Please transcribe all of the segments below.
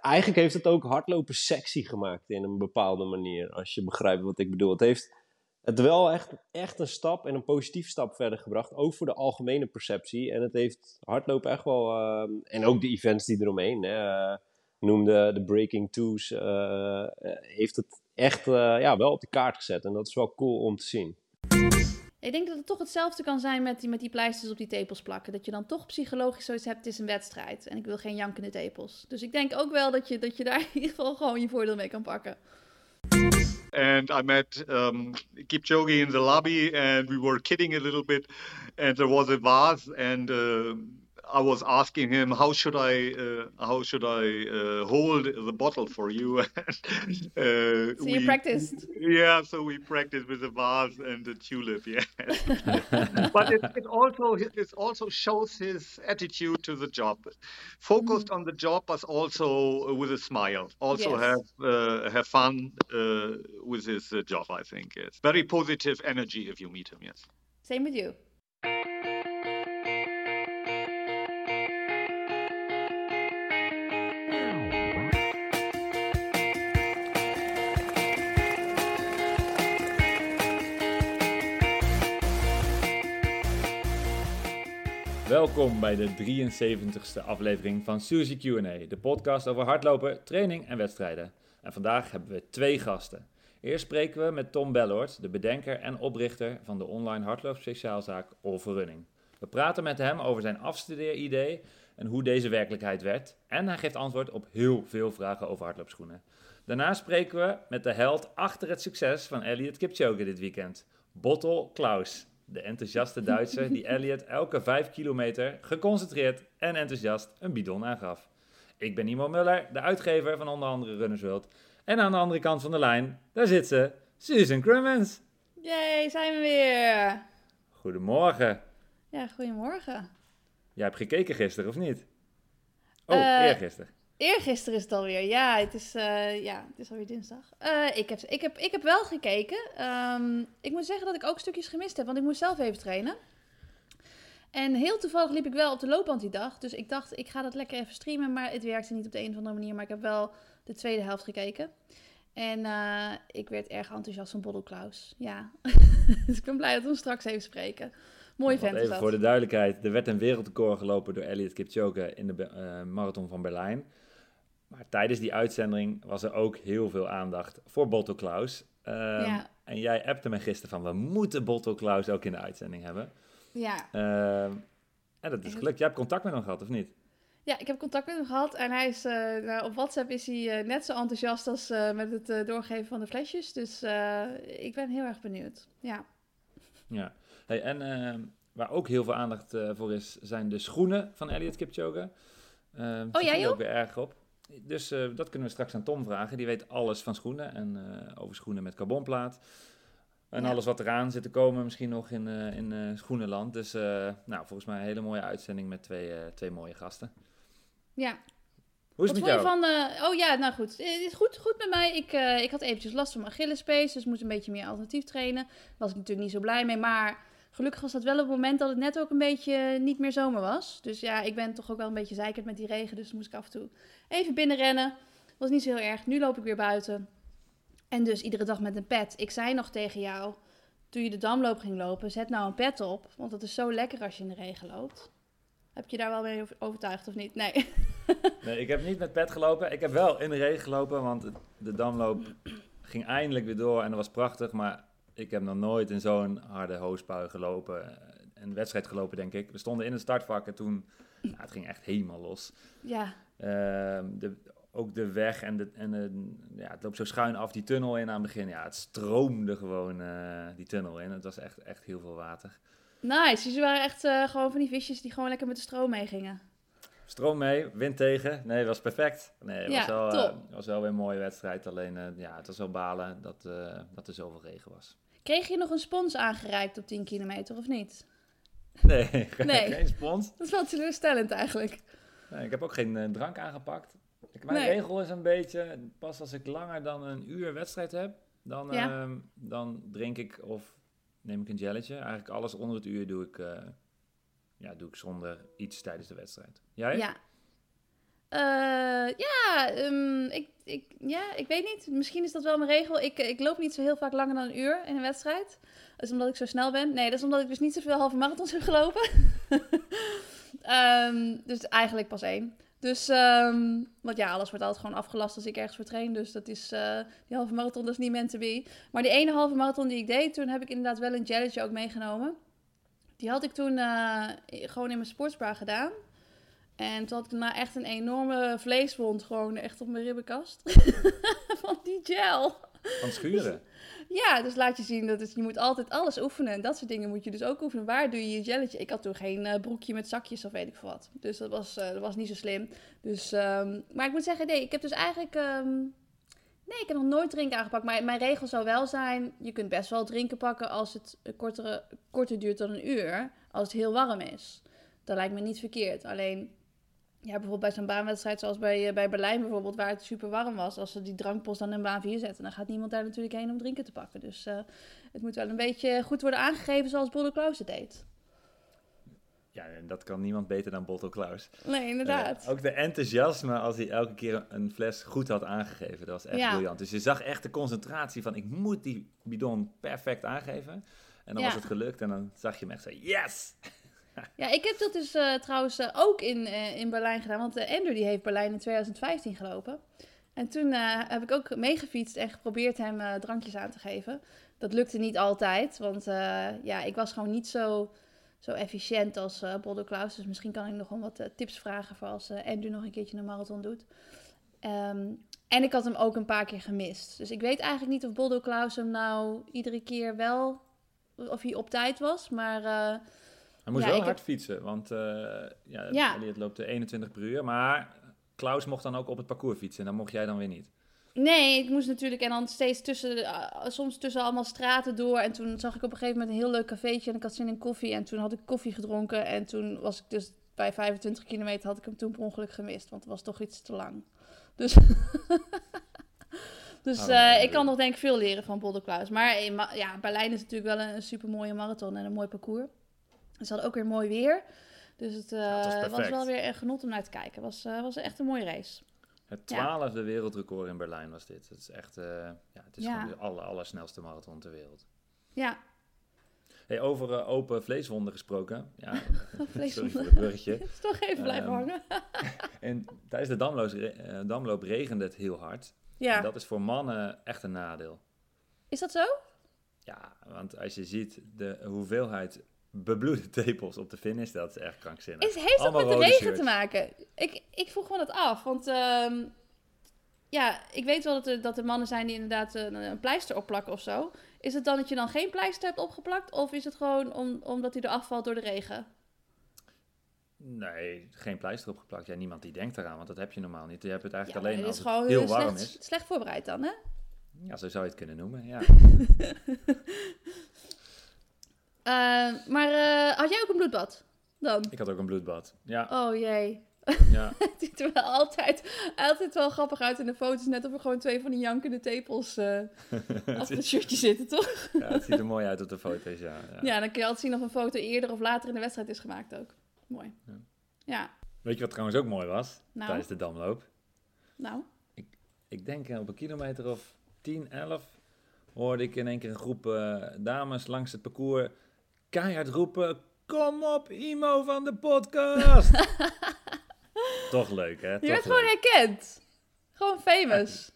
eigenlijk heeft het ook hardlopen sexy gemaakt in een bepaalde manier. Als je begrijpt wat ik bedoel. Het heeft het wel echt, echt een stap en een positieve stap verder gebracht. Ook voor de algemene perceptie. En het heeft hardlopen echt wel. ehm, en ook de events die eromheen. Hè, eh, noemde de Breaking Twos. eh, eh, heeft het echt eh, ja, wel op de kaart gezet. En dat is wel cool om te zien. Ik denk dat het toch hetzelfde kan zijn met die, met die pleisters op die tepels plakken. Dat je dan toch psychologisch zoiets hebt, het is een wedstrijd. En ik wil geen jankende tepels. Dus ik denk ook wel dat je, dat je daar in ieder geval gewoon je voordeel mee kan pakken. and I met um, Kipchoge in the lobby, and we were kidding a little bit. And there was a vase, and uh, I was asking him, "How should I, uh, how should I uh, hold the bottle for you?" And, uh, So you practiced. Yeah, so we practiced with the vase and the tulip. Yeah, but it, it also it also shows his attitude to the job, focused on the job, but also with a smile. Also Yes. have uh, have fun uh, with his uh, job. I think yes, very positive energy if you meet him. Yes. Same with you. Welkom bij de 73ste aflevering van Suzy Q&A, de podcast over hardlopen, training en wedstrijden. En vandaag hebben we twee gasten. Eerst spreken we met Tom Belloort, de bedenker en oprichter van de online hardloopspeciaalzaak All for Running. We praten met hem over zijn afstudeeridee en hoe deze werkelijkheid werd. En hij geeft antwoord op heel veel vragen over hardloopschoenen. Daarna spreken we met de held achter het succes van Elliot Kipchoge dit weekend, Bottle Klaus. De enthousiaste Duitser die Elliot elke 5 kilometer geconcentreerd en enthousiast een bidon aangaf. Ik ben Nimo Muller, de uitgever van onder andere Runners World. En aan de andere kant van de lijn, daar zit ze, Susan Crummins. Yay, zijn we weer. Goedemorgen. Ja, goedemorgen. Jij hebt gekeken gisteren, of niet? Oh, Eh, eergisteren. Eergisteren is het alweer. Ja, het is, eh, ja, het is alweer dinsdag. Eh, ik, heb, ik, heb, ik heb wel gekeken. Ehm, ik moet zeggen dat ik ook stukjes gemist heb, want ik moest zelf even trainen. En heel toevallig liep ik wel op de loopband die dag. Dus ik dacht, ik ga dat lekker even streamen. Maar het werkte niet op de een of andere manier. Maar ik heb wel de tweede helft gekeken. En eh, ik werd erg enthousiast van Boddle Klaus. Ja. dus ik ben blij dat we hem straks even spreken. Mooi vent even voor de duidelijkheid, er werd een wereldrecord gelopen door Elliot Kipchoge in de marathon van Berlijn. Maar tijdens die uitzending was er ook heel veel aandacht voor Bottle Klaus. Ehm, Ja. En jij appte me gisteren van, we moeten Bottle Klaus ook in de uitzending hebben. Ja. Ehm, en dat is gelukt. Jij hebt contact met hem gehad, of niet? Ja, ik heb contact met hem gehad en hij is, eh, nou, op WhatsApp is hij eh, net zo enthousiast als eh, met het doorgeven van de flesjes. Dus ik ben heel erg benieuwd. Ja. Ja. Hey, en ehm, waar ook heel veel aandacht voor is, zijn de schoenen van Elliot Kipchoge. Oh, jij ook? weer erg op. Dus eh, dat kunnen we straks aan Tom vragen. Die weet alles van schoenen en eh, over schoenen met carbonplaat. En Ja. alles wat eraan zit te komen, misschien nog in, eh, in schoenenland. Dus nou, volgens mij een hele mooie uitzending met twee, twee mooie gasten. ja. Hoe is het met jou? van... oh ja, nou goed. Het is goed, goed met mij. Ik, ik had eventjes last van mijn Achillespees, dus moest een beetje meer alternatief trainen. Daar was ik natuurlijk niet zo blij mee, maar... Gelukkig was dat wel op het moment dat het net ook een beetje niet meer zomer was. Dus ja, ik ben toch ook wel een beetje zeikerd met die regen. Dus moest ik af en toe even binnenrennen. Was niet zo heel erg. Nu loop ik weer buiten. En dus iedere dag met een pet. Ik zei nog tegen jou, toen je de damloop ging lopen, zet nou een pet op. Want dat is zo lekker als je in de regen loopt. Heb je daar wel mee over- overtuigd of niet? Nee. Nee, ik heb niet met pet gelopen. Ik heb wel in de regen gelopen, want het- de damloop ging eindelijk weer door en dat was prachtig. Maar ik heb nog nooit in zo'n harde hoosbui gelopen. eh, Een wedstrijd gelopen, denk ik. We stonden in het startvak en toen... Het ging echt helemaal los. Ja, de, ook de weg en, de, en de, ja, het loopt zo schuin af die tunnel in aan het begin. Ja, het stroomde gewoon eh, die tunnel in. Het was echt, echt heel veel water. nice. Dus ze waren echt eh, gewoon van die visjes die gewoon lekker met de stroom meegingen. Stroom mee, wind tegen. Nee, was perfect. Nee, het Ja, was, wel, eh, was wel weer een mooie wedstrijd. Alleen, ja, het was wel balen dat, dat er zoveel regen was. Kreeg je nog een spons aangereikt op 10 kilometer of niet? Nee, Nee. geen spons. Dat is wel teleurstellend eigenlijk. Nee, ik heb ook geen eh, drank aangepakt. Ik, mijn Nee. regel is een beetje, pas als ik langer dan een uur wedstrijd heb, dan, Ja. ehm, dan drink ik of neem ik een jelletje. Eigenlijk alles onder het uur doe ik, eh, ja, doe ik zonder iets tijdens de wedstrijd. Jij? Ja. Eh, ja, Ja, ehm, ik, ik, ja, ik weet niet. Misschien is dat wel mijn regel. Ik, ik loop niet zo heel vaak langer dan een uur in een wedstrijd. Dat is omdat ik zo snel ben. Nee, dat is omdat ik dus niet zoveel halve marathons heb gelopen. Ehm, dus eigenlijk pas één. Dus, ehm, want ja, alles wordt altijd gewoon afgelast als ik ergens voor train. Dus dat is, eh, die halve marathon, dat is niet meant to be. Maar die ene halve marathon die ik deed, toen heb ik inderdaad wel een gelletje ook meegenomen. Die had ik toen eh, gewoon in mijn sportsbar gedaan. En toen had ik daarna echt een enorme vleeswond, gewoon echt op mijn ribbenkast. van die gel. Van schuren. Ja, dus laat je zien dat je moet altijd alles oefenen. En dat soort dingen moet je dus ook oefenen. Waar doe je je gelletje? Ik had toen geen eh, broekje met zakjes of weet ik veel wat. Dus dat was, eh, dat was niet zo slim. Dus, ehm, maar ik moet zeggen, nee, ik heb dus eigenlijk... ehm, nee, ik heb nog nooit drinken aangepakt. Maar mijn regel zou wel zijn... Je kunt best wel drinken pakken als het kortere, korter duurt dan een uur. Als het heel warm is. Dat lijkt me niet verkeerd. Alleen... Ja, bijvoorbeeld bij zo'n baanwedstrijd zoals bij, eh, bij Berlijn bijvoorbeeld, waar het super warm was. Als ze die drankpost dan in baan 4 zetten, dan gaat niemand daar natuurlijk heen om drinken te pakken. Dus eh, het moet wel een beetje goed worden aangegeven zoals Bolle Klaus het deed. Ja, en dat kan niemand beter dan Bottle Klaus. Nee, inderdaad. Eh, ook de enthousiasme als hij elke keer een fles goed had aangegeven. Dat was echt Ja. briljant. Dus je zag echt de concentratie van ik moet die bidon perfect aangeven. En dan Ja. was het gelukt en dan zag je hem echt zo, yes! Ja, ik heb dat dus eh, trouwens eh, ook in, eh, in Berlijn gedaan. Want Andrew die heeft Berlijn in 2015 gelopen. En toen heb ik ook meegefietst en geprobeerd hem drankjes aan te geven. Dat lukte niet altijd, want ja, ik was gewoon niet zo, zo efficiënt als eh Bodo Klaus. Dus misschien kan ik nog wel wat tips vragen voor als Andrew nog een keertje een marathon doet. Ehm, en ik had hem ook een paar keer gemist. Dus ik weet eigenlijk niet of Bodo Klaus hem nou iedere keer wel... Of hij op tijd was, maar... Hij moest Ja, wel hard fietsen, want eh ja, Ja. Elliot loopt de 21 per uur. Maar Klaus mocht dan ook op het parcours fietsen en dan mocht jij dan weer niet. Nee, ik moest natuurlijk en dan steeds tussen, eh, soms tussen allemaal straten door. En toen zag ik op een gegeven moment een heel leuk cafeetje en ik had zin in koffie. En toen had ik koffie gedronken en toen was ik dus bij 25 kilometer had ik hem toen per ongeluk gemist. Want het was toch iets te lang. Dus, dus Oh, eh, ik kan nog denk ik veel leren van Boulder Klaus. Maar ja, Berlijn is natuurlijk wel een, een super mooie marathon en een mooi parcours. Ze hadden ook weer mooi weer. Dus het, eh, het was was, perfect. wel weer een genot om naar te kijken. Het was, eh, was echt een mooie race. Het Ja. twaalfde wereldrecord in Berlijn was dit. Het is echt, eh, ja, het is Ja. gewoon de aller, allersnelste marathon ter wereld. Ja, Hey, over eh, open vleeswonden gesproken. Ja, sorry vleeswonden. voor het bruggetje. Het is toch even blijven Ehm, hangen. En tijdens de damloos, eh, damloop regende het heel hard. Ja, En dat is voor mannen echt een nadeel. is dat zo? Ja, want als je ziet de hoeveelheid bebloede tepels op de finish, dat is echt krankzinnig. Is, heeft dat met de regen shirts. te maken? Ik, ik vroeg me dat af, want ehm, ja, ik weet wel dat er, dat er mannen zijn die inderdaad een, een pleister opplakken of zo. Is het dan dat je dan geen pleister hebt opgeplakt? Of is het gewoon om, omdat hij eraf valt door de regen? Nee, geen pleister opgeplakt. Ja, niemand die denkt eraan, want dat heb je normaal niet. Je hebt het eigenlijk alleen als het heel eh, warm slecht, is. slecht voorbereid dan, hè? Ja, zo zou je het kunnen noemen, ja. Eh, maar eh, had jij ook een bloedbad? Dan? Ik had ook een bloedbad. Ja, Oh jee. ja. Het ziet er wel altijd, altijd wel grappig uit in de foto's. Net of er gewoon twee van die jankende tepels eh achter het shirtje zitten, toch? ja, het ziet er mooi uit op de foto's, ja. ja. Ja, dan kun je altijd zien of een foto eerder of later in de wedstrijd is gemaakt ook. Mooi. Ja. Ja, Weet je wat trouwens ook mooi was Nou? tijdens de damloop? nou. Ik denk eh, op een kilometer of 10, 11 hoorde ik in één keer een groep dames langs het parcours keihard roepen: Kom op, Imo van de podcast! toch leuk, hè? Je Toch werd gewoon herkend. Gewoon famous.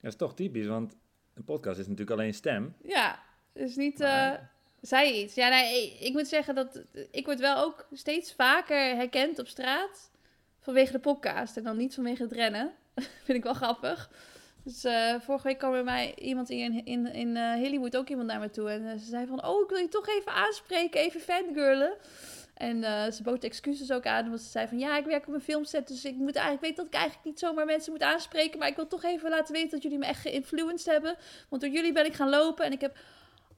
Dat is toch typisch, want een podcast is natuurlijk alleen stem. Ja, dus niet... eh Maar- zei iets. Ja, nee, ik moet zeggen dat ik word wel ook steeds vaker herkend op straat vanwege de podcast en dan niet vanwege het rennen. Vind ik wel grappig. Dus eh, vorige week kwam bij mij iemand in, in, in eh, Hollywood ook iemand naar me toe en eh, ze zei van, oh, ik wil je toch even aanspreken, even fangirlen. En ze bood excuses ook aan, want ze zei van, ja, ik werk op een filmset, dus ik moet eigenlijk, weet dat ik eigenlijk niet zomaar mensen moet aanspreken, maar ik wil toch even laten weten dat jullie me echt geïnfluenced hebben. Want door jullie ben ik gaan lopen en ik heb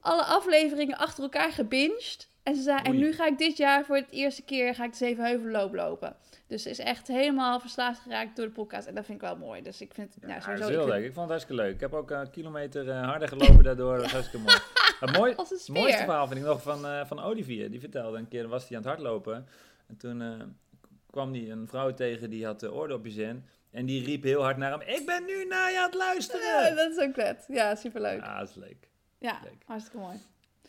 alle afleveringen achter elkaar gebinged. En ze zei, en nu ga ik dit jaar voor het eerste keer ga ik de Zevenheuvelenloop lopen. Dus ze is echt helemaal verslaafd geraakt door de podcast. En dat vind ik wel mooi. Dus ik vind het nou, Ja, sowieso... is ik heel vind- leuk. Ik vond het hartstikke leuk. Ik heb ook een kilometer eh, harder gelopen daardoor. Dat was hartstikke mooi. Het, mooi, mooiste verhaal vind ik nog van, eh, van Olivier. Die vertelde een keer, was hij aan het hardlopen. En toen eh, kwam hij een vrouw tegen die had de oordopjes in. En die riep heel hard naar hem, ik ben nu naar je aan het Ja, luisteren. dat is ook vet. Ja, superleuk. Ja, dat is leuk. Ja, leuk. hartstikke mooi.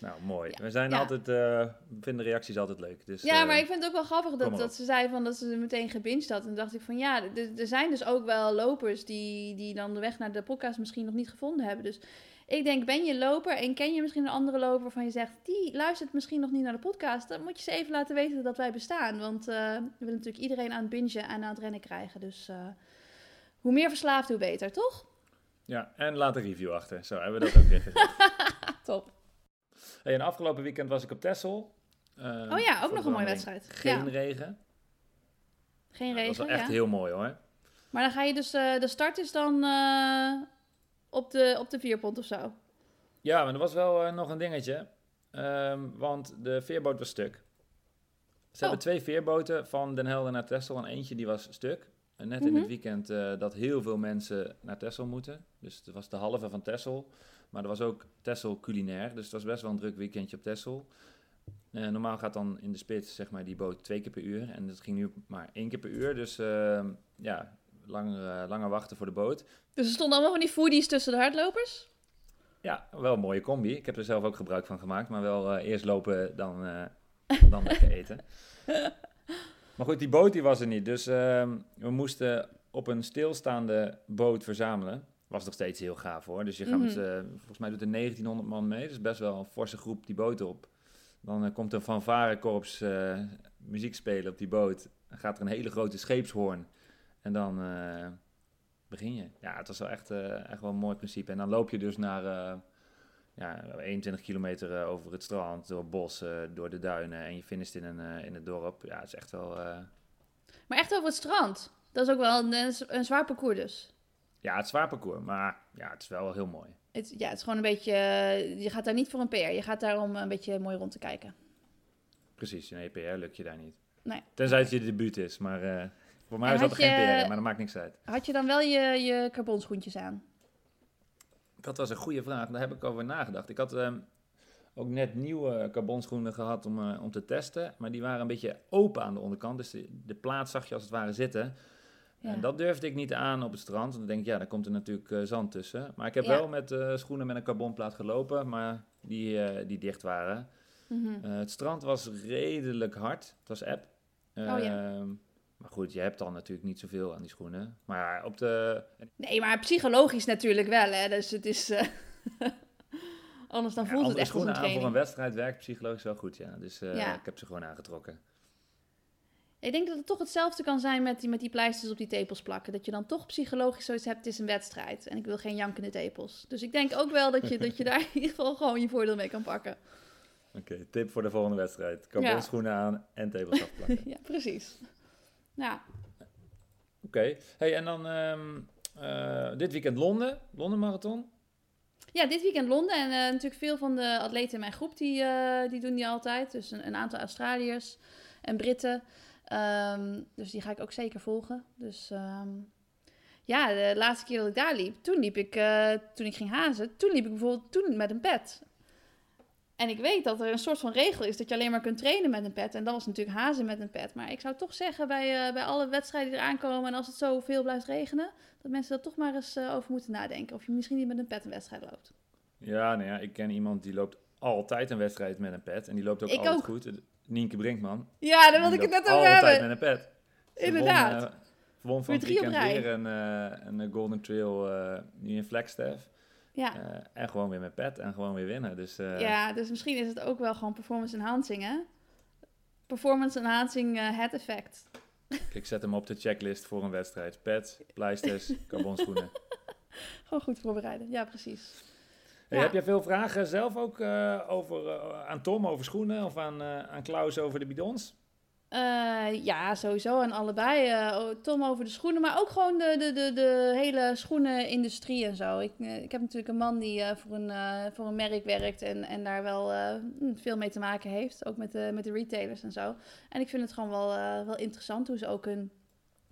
Nou, mooi. Ja. We zijn Ja. altijd, we vinden reacties altijd leuk. Dus, Ja, eh, maar ik vind het ook wel grappig dat, dat ze zei van dat ze meteen gebinged had. En toen dacht ik van ja, er zijn dus ook wel lopers die, die dan de weg naar de podcast misschien nog niet gevonden hebben. Dus ik denk, ben je loper en ken je misschien een andere loper waarvan je zegt, die luistert misschien nog niet naar de podcast. Dan moet je ze even laten weten dat wij bestaan. Want eh, we willen natuurlijk iedereen aan het bingen en aan het rennen krijgen. Dus hoe meer verslaafd, hoe beter, toch? Ja, en laat een review achter. Zo hebben we dat ook weer gezegd. Top. Hey, en afgelopen weekend was ik op Texel. Eh, Oh ja, ook nog een mooie wedstrijd. Geen Ja. regen. Geen Ja, dat regen, was wel echt heel mooi hoor. Maar dan ga je dus, eh, de start is dan eh, op, de, op de vierpont of zo. Ja, maar er was wel nog een dingetje. Ehm, want de veerboot was stuk. Ze hebben Oh. twee veerboten van Den Helder naar Texel en eentje die was stuk. En net in Mhm. het weekend eh, dat heel veel mensen naar Texel moeten. Dus het was de halve van Texel. Maar er was ook Texel culinair. Dus het was best wel een druk weekendje op Texel. Eh, normaal gaat dan in de spits zeg maar, die boot twee keer per uur. En dat ging nu maar één keer per uur. Dus ehm, ja, langer, eh, langer wachten voor de boot. Dus er stonden allemaal van die foodies tussen de hardlopers. Ja, wel een mooie combi. Ik heb er zelf ook gebruik van gemaakt. Maar wel eh, eerst lopen, dan, dan lekker eten. Maar goed, die boot die was er niet. Dus ehm, we moesten op een stilstaande boot verzamelen. Was nog steeds heel gaaf hoor. Dus je gaat met, Mhm. eh, volgens mij doet er 1900 man mee. Dus best wel een forse groep die boot op. Dan eh, komt een fanfarekorps eh muziek spelen op die boot. Dan gaat er een hele grote scheepshoorn. En dan begin je. Ja, het was wel echt, echt wel een mooi principe. En dan loop je dus naar ja, 21 kilometer over het strand, door het bos, eh, door de duinen. En je finisht in, een, in het dorp. Ja, het is echt wel... Maar echt over het strand. Dat is ook wel een, een zwaar parcours dus. Ja, het is zwaar parcours, maar ja, het is wel heel mooi. Het, ja, het is gewoon een beetje... eh, Je gaat daar niet voor een PR. Je gaat daar om een beetje mooi rond te kijken. Precies, in EPR lukt je daar niet. Nee. Tenzij het je debuut is, maar eh, voor mij er had geen PR in, maar dat maakt niks uit. Had je dan wel je, je carbonschoentjes aan? Dat was een goede vraag, daar heb ik over nagedacht. Ik had ehm, ook net nieuwe carbonschoenen gehad om, eh, om te testen, maar die waren een beetje open aan de onderkant. Dus de, de plaat zag je als het ware zitten. Ja. En dat durfde ik niet aan op het strand. Want dan denk ik, ja, dan komt er natuurlijk eh, zand tussen. Maar ik heb Ja. wel met eh, schoenen met een carbonplaat gelopen, maar die, eh, die dicht waren. Mhm. Het strand was redelijk hard. Het was app. Oh ja. Ehm, Maar goed, je hebt dan natuurlijk niet zoveel aan die schoenen. Maar op de... Nee, maar psychologisch natuurlijk wel, hè. Dus het is... Anders dan voelt het echt als schoenen een aan voor een wedstrijd werkt psychologisch wel goed, ja. Dus ik heb ze gewoon aangetrokken. Ik denk dat het toch hetzelfde kan zijn met die, met die pleisters op die tepels plakken. Dat je dan toch psychologisch zoiets hebt, het is een wedstrijd. En ik wil geen jankende tepels. Dus ik denk ook wel dat je, dat je daar in ieder geval gewoon je voordeel mee kan pakken. Oké, tip voor de volgende wedstrijd. Carbon Ja. schoenen aan en tepels afplakken. ja, precies. Ja, Oké, hey, en dan ehm, eh, dit weekend Londen, Londen Marathon. Ja, dit weekend Londen. En eh, natuurlijk veel van de atleten in mijn groep die, eh, die doen die altijd. Dus een, een aantal Australiërs en Britten. Ehm, dus die ga ik ook zeker volgen. Dus ehm, ja, de laatste keer dat ik daar liep, toen liep ik, eh, toen ik ging hazen, toen liep ik bijvoorbeeld toen met een pet. En ik weet dat er een soort van regel is dat je alleen maar kunt trainen met een pet. En dat was natuurlijk hazen met een pet. Maar ik zou toch zeggen bij, eh, bij alle wedstrijden die eraan komen en als het zo veel blijft regenen, dat mensen daar toch maar eens eh, over moeten nadenken. Of je misschien niet met een pet een wedstrijd loopt. Ja, nou ja, ik ken iemand die loopt altijd een wedstrijd met een pet. En die loopt ook Ik altijd ook. goed. Nienke Brinkman. Ja, daar wilde ik het net over altijd hebben. met een pet. Ze Inderdaad. Won, eh, won van drie weer een, eh, een eh, Golden Trail nu in Flagstaff. Ja. En gewoon weer met pet en gewoon weer winnen. Dus ja, dus misschien is het ook wel gewoon performance enhancing, hè? Performance enhancing het effect. ik zet hem op de checklist voor een wedstrijd. Pet, pleisters, carbonschoenen. Gewoon goed voorbereiden. Ja, precies. Hey. Heb jij veel vragen zelf ook eh, over, eh, aan Tom over schoenen of aan, eh, aan Klaus over de bidons? Ja, sowieso. En allebei. Tom over de schoenen, maar ook gewoon de, de, de, de hele schoenenindustrie en zo. Ik, ik heb natuurlijk een man die voor, een, voor een merk werkt en, en daar wel hm, veel mee te maken heeft. Ook met de, met de retailers en zo. En ik vind het gewoon wel, wel interessant hoe ze ook hun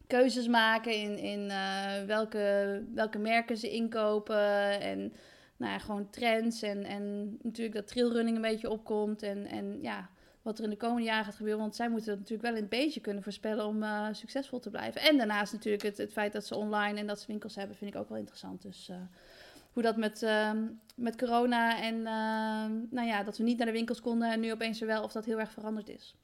keuzes maken in, in welke, welke merken ze inkopen. En nou ja, gewoon trends en, en natuurlijk dat trailrunning een beetje opkomt. En, en ja, wat er in de komende jaren gaat gebeuren. Want zij moeten dat natuurlijk wel een beetje kunnen voorspellen om uh, succesvol te blijven. En daarnaast natuurlijk het, het feit dat ze online en dat ze winkels hebben, vind ik ook wel interessant. Dus uh, hoe dat met, uh, met corona en nou ja, dat we niet naar de winkels konden en nu opeens er wel, of dat heel erg veranderd is.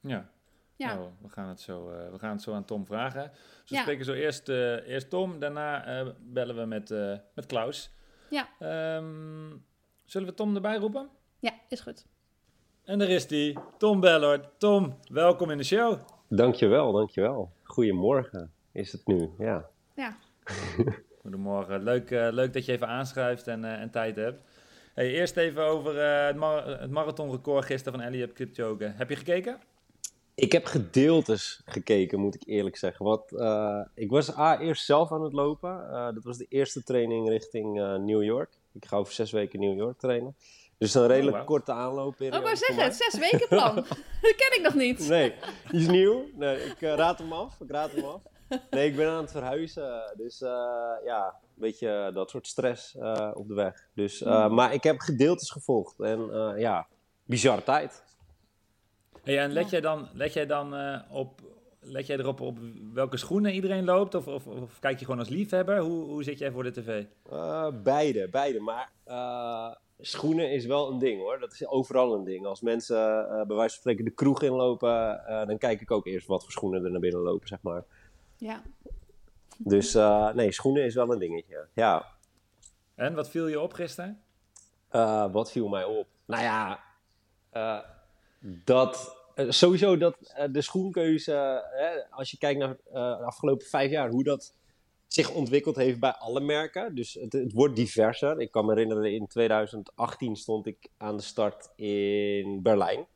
Ja, ja. Nou, we, gaan het zo, uh, we gaan het zo aan Tom vragen. Dus we ja. spreken zo eerst, eerst Tom, daarna bellen we met, met Klaus. Ja. Um, zullen we Tom erbij roepen? Ja, is goed. En daar is hij, Tom Bellord. Tom, welkom in de show. Dankjewel, dankjewel. Goedemorgen is het nu, ja. Ja. Goedemorgen, leuk, leuk dat je even aanschuift en, en tijd hebt. Hey, eerst even over het, mar het marathonrecord gisteren van Elliot Kipchoge. Heb je gekeken? Ik heb gedeeltes gekeken, moet ik eerlijk zeggen. Wat, uh, ik was A, eerst zelf aan het lopen. Uh, dat was de eerste training richting uh, New York. Ik ga over zes weken New York trainen. Dus een redelijk oh, wow. korte aanloop. Oh, maar zeg het, zes weken plan. dat ken ik nog niet. Nee, die is nieuw. Nee, ik raad hem af. Ik raad hem af. Nee, ik ben aan het verhuizen. Dus ja, een beetje dat soort stress op de weg. Dus, mm. Maar ik heb gedeeltes gevolgd. En ja, bizar tijd. Hey, en let jij dan, let jij dan uh, op, let jij erop op welke schoenen iedereen loopt? Of, of, of, kijk je gewoon als liefhebber? Hoe, hoe zit jij voor de tv? Uh, beide, beide. Maar uh, schoenen is wel een ding hoor. Dat is overal een ding. Als mensen bij wijze van spreken de kroeg inlopen, dan kijk ik ook eerst wat voor schoenen er naar binnen lopen, zeg maar. Ja. Dus nee, schoenen is wel een dingetje. Ja. En wat viel je op gisteren? wat viel mij op? Nou ja, dat uh, sowieso dat uh, de schoenkeuze, uh, als je kijkt naar de afgelopen vijf jaar, hoe dat zich ontwikkeld heeft bij alle merken. Dus het, wordt diverser. Ik kan me herinneren, in 2018 stond ik aan de start in Berlijn.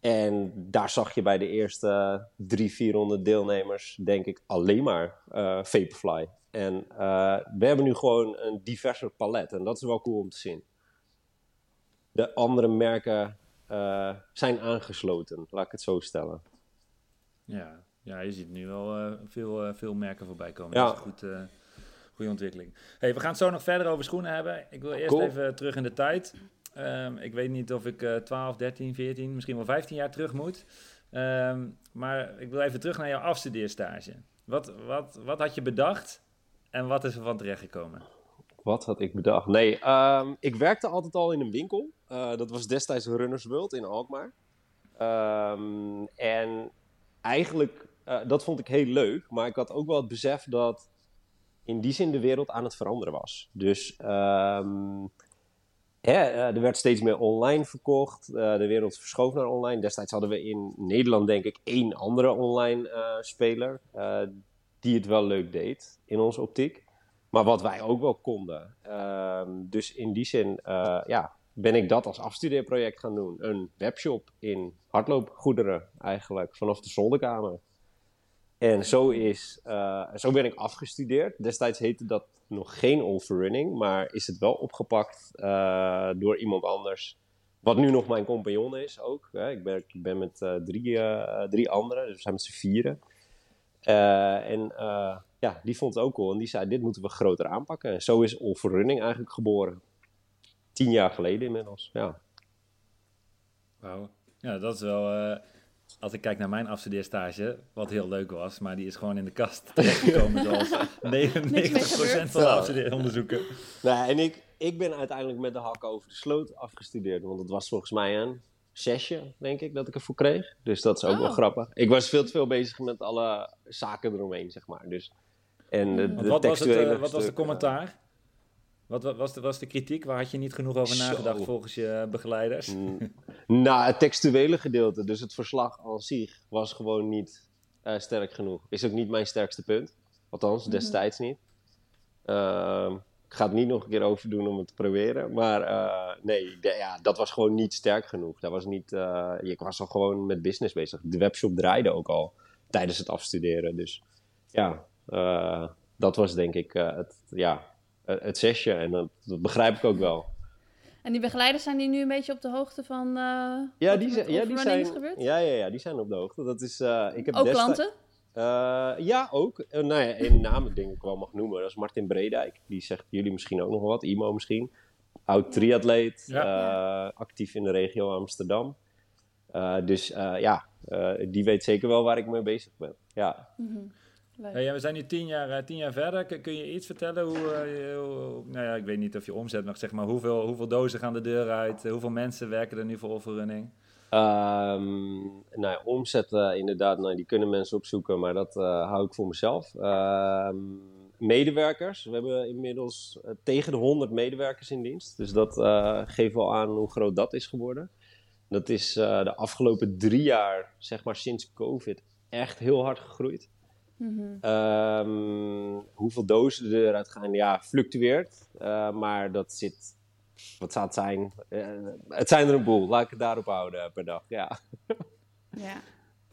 En daar zag je bij de eerste drie, 400 deelnemers, denk ik, alleen maar Vaporfly. En we hebben nu gewoon een diverser palet. En dat is wel cool om te zien. De andere merken uh, zijn aangesloten, laat ik het zo stellen. Ja, ja je ziet nu wel uh, veel, uh, veel merken voorbij komen. Ja. Dat is een goed, goede ontwikkeling. Hey, we gaan het zo nog verder over schoenen hebben. Ik wil eerst cool. even terug in de tijd. Um, ik weet niet of ik 12, 13, 14, misschien wel 15 jaar terug moet. Um, maar ik wil even terug naar jouw afstudeerstage. Wat, wat, wat had je bedacht en wat is er van terechtgekomen? Wat had ik bedacht? Nee, um, ik werkte altijd al in een winkel. Uh, dat was destijds Runners World in Alkmaar. Um, en eigenlijk, uh, dat vond ik heel leuk. Maar ik had ook wel het besef dat in die zin de wereld aan het veranderen was. Dus um, hè, er werd steeds meer online verkocht. De wereld verschoof naar online. Destijds hadden we in Nederland denk ik één andere online speler. die het wel leuk deed in onze optiek. Maar wat wij ook wel konden. Uh, dus in die zin ja, ben ik dat als afstudeerproject gaan doen. Een webshop in hardloopgoederen eigenlijk, vanaf de zolderkamer. En zo, is, uh, zo ben ik afgestudeerd. Destijds heette dat nog geen overrunning, maar is het wel opgepakt uh, door iemand anders. Wat nu nog mijn compagnon is ook. Hè. Ik, ben, ik ben met drie, drie anderen, dus we zijn met z'n vieren. en ja, die vond het ook cool. En die zei, dit moeten we groter aanpakken. En zo is All for Running eigenlijk geboren. Tien jaar geleden inmiddels, ja. Wauw. Ja, dat is wel... Uh, als ik kijk naar mijn afstudeerstage, wat heel leuk was, maar die is gewoon in de kast terechtgekomen zoals 99% van de afstudeeronderzoeken. Nee, en ik, ik ben uiteindelijk met de hak over de sloot afgestudeerd, want het was volgens mij een zesje, denk ik, dat ik ervoor kreeg. Dus dat is ook oh. wel grappig. Ik was veel te veel bezig met alle zaken eromheen, zeg maar. Dus en de, de wat, was het, uh, wat was de commentaar? Wat was de, was de kritiek? Waar had je niet genoeg over nagedacht Zo. volgens je begeleiders? Mm. nou, het textuele gedeelte, dus het verslag aan zich, was gewoon niet uh, sterk genoeg. Is ook niet mijn sterkste punt. Althans, mm -hmm. destijds niet. Uh, ik ga het niet nog een keer overdoen om het te proberen. Maar uh, nee, de, ja, dat was gewoon niet sterk genoeg. Dat was niet, ik was al gewoon met business bezig. De webshop draaide ook al tijdens het afstuderen. Dus ja, uh, dat was denk ik uh, het, ja, het zesje. En dat, dat, begrijp ik ook wel. En die begeleiders zijn die nu een beetje op de hoogte van uh, ja, die zijn, ja, die zijn, ja, ja, ja, die zijn op de hoogte. Dat is, ik heb ook klanten? ja, ook. nou ja, een naam denk ik wel mag noemen. Dat is Martin Bredijk. Die zegt jullie misschien ook nog wat. Imo misschien. Oud triatleet. Ja. actief in de regio Amsterdam. dus ja, die weet zeker wel waar ik mee bezig ben. Ja. Mhm. Leuk. Hey, ja, we zijn nu tien jaar, eh, tien jaar verder. Kun, je iets vertellen hoe, eh, hoe- nou ja, ik weet niet of je omzet, maar zeg maar hoeveel, hoeveel dozen gaan de deur uit? Eh, Hoeveel mensen werken er nu voor Overrunning? Ehm nou ja, omzet eh, inderdaad, nou, die kunnen mensen opzoeken, maar dat eh, hou ik voor mezelf. Ehm, medewerkers, we hebben inmiddels tegen de 100 medewerkers in dienst. Dus dat eh, geeft wel aan hoe groot dat is geworden. Dat is eh, de afgelopen drie jaar, zeg maar sinds COVID, echt heel hard gegroeid. Mhm. Ehm, hoeveel dozen er eruit gaan, ja, fluctueert. Eh, maar dat zit, wat zou het zijn? Eh, het zijn er een boel, laat ik het daarop houden per dag. Ja. Ja.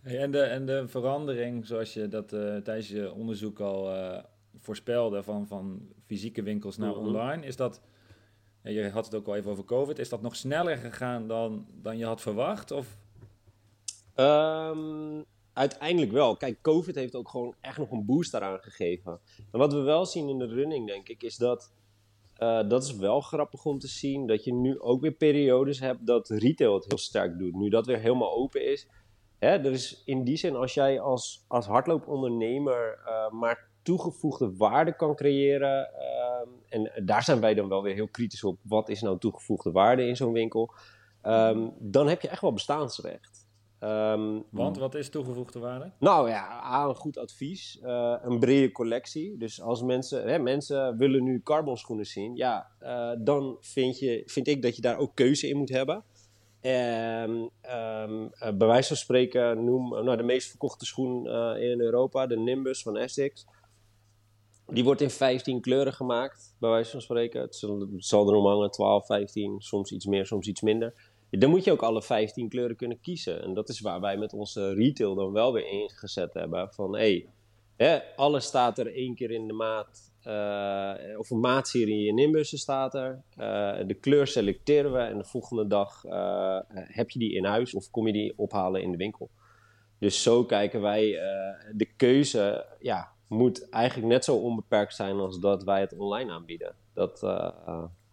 Hey, en, de, en de verandering, zoals je dat eh, tijdens je onderzoek al eh, voorspelde, van, van fysieke winkels naar Mhm. online, is dat, je had het ook al even over COVID, is dat nog sneller gegaan dan, dan je had verwacht? Of, Ehm, uiteindelijk wel. Kijk, COVID heeft ook gewoon echt nog een boost daaraan gegeven. En wat we wel zien in de running, denk ik, is dat. eh, dat is wel grappig om te zien. Dat je nu ook weer periodes hebt dat retail het heel sterk doet. Nu dat weer helemaal open is. Hè, is in die zin, als jij als, als hardloopondernemer eh, maar toegevoegde waarde kan creëren. ehm, en daar zijn wij dan wel weer heel kritisch op. Wat is nou toegevoegde waarde in zo'n winkel? Dan heb je echt wel bestaansrecht. Ehm, want wat is toegevoegde waarde? nou ja, A, een goed advies, eh, een brede collectie. Dus als mensen, hè, mensen willen nu carbon schoenen zien, ja, eh, dan vind, je, vind ik dat je daar ook keuze in moet hebben. En ehm, eh, bij wijze van spreken noem nou, de meest verkochte schoen in Europa, de Nimbus van Essex. Die wordt in 15 kleuren gemaakt, bij wijze van spreken. Het zal, het zal erom hangen, 12, 15, soms iets meer, soms iets minder. Dan moet je ook alle 15 kleuren kunnen kiezen. En dat is waar wij met onze retail dan wel weer ingezet hebben. Van hé, hè, alles staat er één keer in de maat. eh, of een maatserie in Nimbussen staat er. Eh, de kleur selecteren we en de volgende dag eh, heb je die in huis of kom je die ophalen in de winkel. Dus zo kijken wij, de keuze ja, moet eigenlijk net zo onbeperkt zijn als dat wij het online aanbieden. Dat,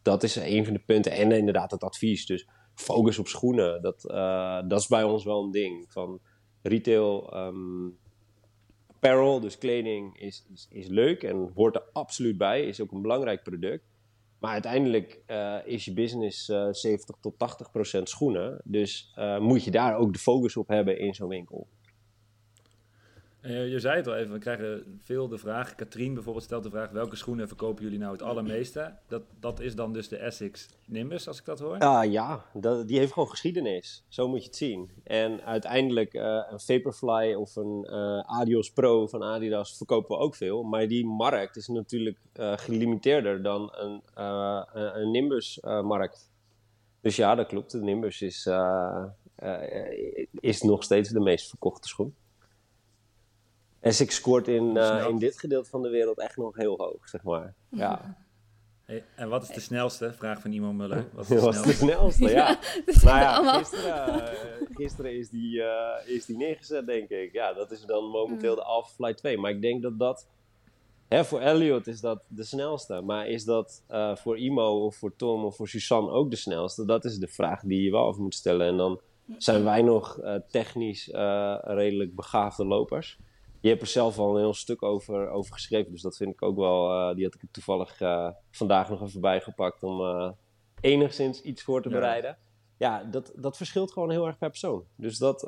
dat is een van de punten. En inderdaad het advies. Dus focus op schoenen. Dat, eh, dat is bij ons wel een ding. Van retail, ehm, apparel, dus kleding, is, is, is leuk en hoort er absoluut bij. Is ook een belangrijk product. Maar uiteindelijk eh, is je business eh 70 tot 80 procent schoenen. Dus eh, moet je daar ook de focus op hebben in zo'n winkel. Je, zei het al even, we krijgen veel de vraag. Katrien bijvoorbeeld stelt de vraag: welke schoenen verkopen jullie nou het allermeeste? Dat, dat is dan dus de Essex Nimbus, als ik dat hoor. Ah ja, dat, die heeft gewoon geschiedenis. Zo moet je het zien. En uiteindelijk eh, een Vaporfly of een eh, Adios Pro van Adidas verkopen we ook veel. Maar die markt is natuurlijk eh, gelimiteerder dan een, een, Nimbus-markt. dus ja, dat klopt. De Nimbus is, is nog steeds de meest verkochte schoen. Essex scoort in, eh, Snel. in dit gedeelte van de wereld echt nog heel hoog, zeg maar. Ja, Hey, en wat is de snelste? Vraag van Imo Muller. Wat is de was de snelste? snelste, ja. Nou gisteren, eh, gisteren is, die, eh, is die neergezet, denk ik. Ja, dat is dan momenteel de Alpha Flight 2. Maar ik denk dat dat... Hè, voor Elliot is dat de snelste. Maar is dat eh, voor Imo of voor Tom of voor Suzanne ook de snelste? Dat is de vraag die je wel af moet stellen. En dan zijn wij nog eh, technisch eh, redelijk begaafde lopers. Je hebt er zelf al een heel stuk over, over geschreven. Dus dat vind ik ook wel... eh, die had ik toevallig eh, vandaag nog even bijgepakt om eh, enigszins iets voor te bereiden ja, dat, dat verschilt gewoon heel erg per persoon. Dus dat,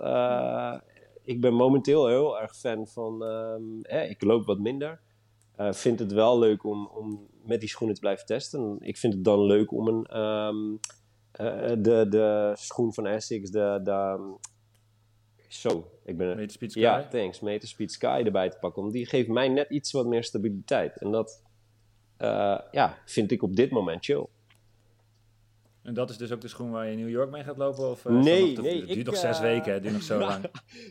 ik ben momenteel heel erg fan van, ehm, ik loop wat minder. Vind het wel leuk om, om met die schoenen te blijven testen. Ik vind het dan leuk om een, ehm, eh, de, de schoen van Essex, de, de zo, ik ben Meter Speed Sky? ja, thanks, Meter Speed Sky erbij te pakken. Want die geeft mij net iets wat meer stabiliteit. En dat, eh, ja, vind ik op dit moment chill. En dat is dus ook de schoen waar je in New York mee gaat lopen? Of, eh, Nee, nog nee, Het duurt ik, nog zes eh, weken, het duurt nog zo lang.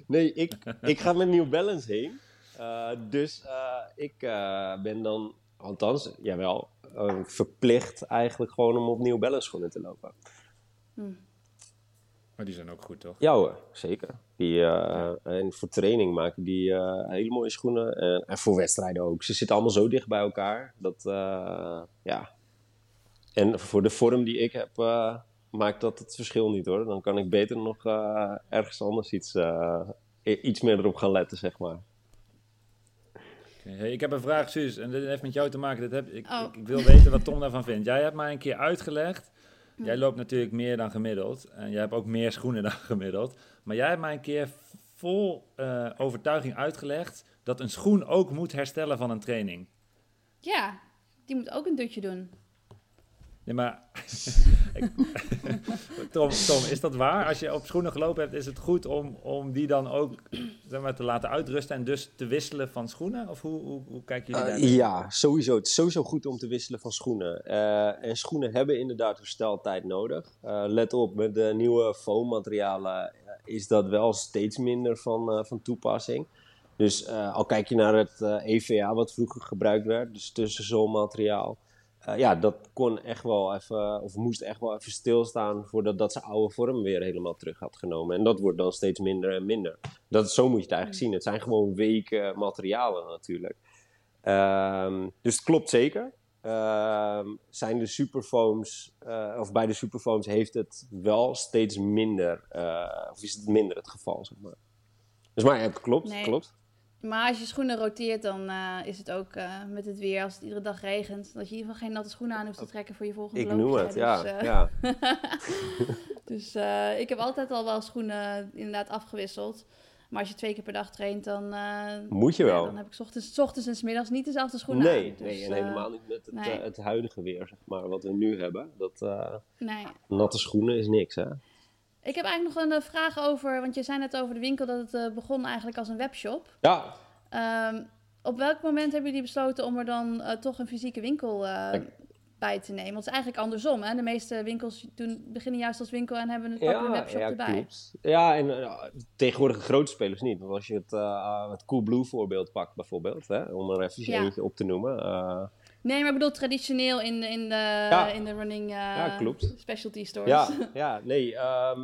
Nee, ik, ik ga met New Balance heen. Eh, dus eh, ik eh, ben dan, althans, jawel, verplicht eigenlijk gewoon om op New Balance schoenen te lopen. Maar die zijn ook goed, toch? Ja hoor, zeker. Die, eh, en voor training maken die eh, hele mooie schoenen. En, en voor wedstrijden ook. Ze zitten allemaal zo dicht bij elkaar. Dat, eh, ja. En voor de vorm die ik heb, eh, maakt dat het verschil niet hoor. Dan kan ik beter nog eh, ergens anders iets, eh, iets meer erop gaan letten, zeg maar. Oké, hey, ik heb een vraag, Suus, en dit heeft met jou te maken. Dit heb, ik, Oh. ik, ik wil weten wat Tom daarvan vindt. Jij hebt mij een keer uitgelegd. Jij loopt natuurlijk meer dan gemiddeld. En jij hebt ook meer schoenen dan gemiddeld. Maar jij hebt mij een keer vol eh, overtuiging uitgelegd dat een schoen ook moet herstellen van een training. Ja, die moet ook een dutje doen. Nee, maar... Tom, Tom, is dat waar? Als je op schoenen gelopen hebt, is het goed om, om die dan ook zeg maar, te laten uitrusten en dus te wisselen van schoenen? Of hoe, hoe, hoe kijken jullie Eh, daar? ja, sowieso. Het is sowieso goed om te wisselen van schoenen. Eh, en schoenen hebben inderdaad hersteltijd nodig. Eh, let op, met de nieuwe foammaterialen is dat wel steeds minder van, van toepassing. Dus al kijk je naar het EVA wat vroeger gebruikt werd, dus tussenzoolmateriaal. Eh, ja, dat kon echt wel even, of moest echt wel even stilstaan voordat dat zijn oude vorm weer helemaal terug had genomen. En dat wordt dan steeds minder en minder. Dat, zo moet je het eigenlijk zien. Het zijn gewoon weken materialen natuurlijk. Ehm, dus het klopt zeker. Ehm, zijn de superfoams, eh, of bij de superfoams heeft het wel steeds minder, eh, of is het minder het geval, zeg maar. Dus maar het klopt, Nee. klopt. Maar als je schoenen roteert, dan eh, is het ook eh, met het weer, als het iedere dag regent, dat je in ieder geval geen natte schoenen aan hoeft te trekken voor je volgende Ik loopje. noem het, ja. Dus, ja. dus eh, ik heb altijd al wel schoenen inderdaad afgewisseld. Maar als je twee keer per dag traint, dan, Moet je ja, wel. dan heb ik 's ochtends, ochtends en 's middags niet dezelfde schoenen Nee, aan. Dus, nee, en helemaal niet met het, nee. het huidige weer, zeg maar, wat we nu hebben. Dat, Nee. natte schoenen is niks, hè? Ik heb eigenlijk nog een eh, vraag over, want je zei net over de winkel dat het eh, begon eigenlijk als een webshop. Ja, Ehm, op welk moment hebben jullie besloten om er dan eh, toch een fysieke winkel bij te nemen? Want het is eigenlijk andersom. Hè? De meeste winkels doen, beginnen juist als winkel en hebben een, pakken een webshop ja, erbij. klopt. Ja, en tegenwoordig de grote spelers niet. Want als je het, het Coolblue voorbeeld pakt, bijvoorbeeld, hè, om er even Ja. eentje op te noemen. Nee, maar ik bedoel traditioneel in, de- in, de, Ja. in de running eh, Ja, klopt. specialty stores. Ja, ja nee. ehm,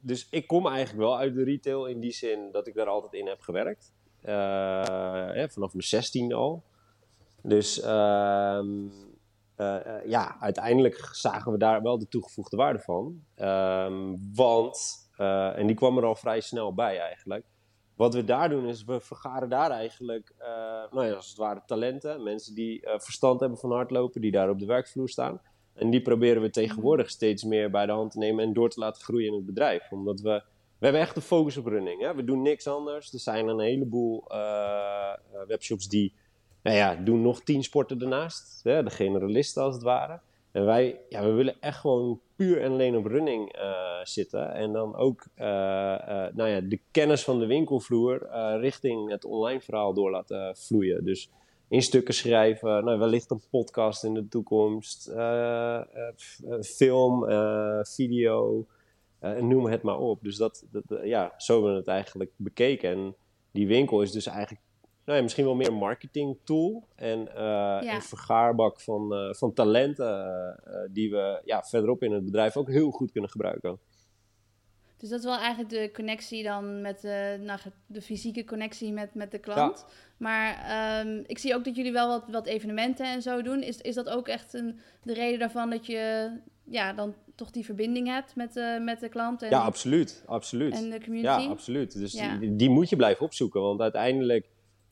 dus ik kom eigenlijk wel uit de retail in die zin dat ik daar altijd in heb gewerkt. Eh, vanaf mijn 16 al. Dus ehm, eh, ja, uiteindelijk zagen we daar wel de toegevoegde waarde van. Ehm, want, en die kwam er al vrij snel bij eigenlijk. Wat we daar doen is, we vergaren daar eigenlijk, eh, nou ja, als het ware talenten. Mensen die eh, verstand hebben van hardlopen, die daar op de werkvloer staan. En die proberen we tegenwoordig steeds meer bij de hand te nemen en door te laten groeien in het bedrijf. Omdat we, we hebben echt de focus op running. Hè? We doen niks anders. Er zijn een heleboel eh, webshops die, nou ja, doen nog tien sporten ernaast. Hè? De generalisten als het ware. En wij, ja, we willen echt gewoon puur en alleen op running eh, zitten. En dan ook, eh, eh, nou ja, de kennis van de winkelvloer richting het online verhaal door laten vloeien. Dus in stukken schrijven, nou, wellicht een podcast in de toekomst, film, video, noem het maar op. Dus dat, dat, ja, zo hebben we het eigenlijk bekeken. En die winkel is dus eigenlijk nou ja, misschien wel meer een marketing tool en eh, een vergaarbak van, eh, van talenten eh, die we ja, verderop in het bedrijf ook heel goed kunnen gebruiken. Dus dat is wel eigenlijk de connectie dan met de, nou, de fysieke connectie met, met de klant. Maar ehm, ik zie ook dat jullie wel wat, wat evenementen en zo doen. Is, is dat ook echt een, de reden daarvan dat je ja, dan toch die verbinding hebt met, de met de klant en, Ja, absoluut. absoluut. en de community? Ja, absoluut. Dus Ja. Die, die moet je blijven opzoeken. Want uiteindelijk,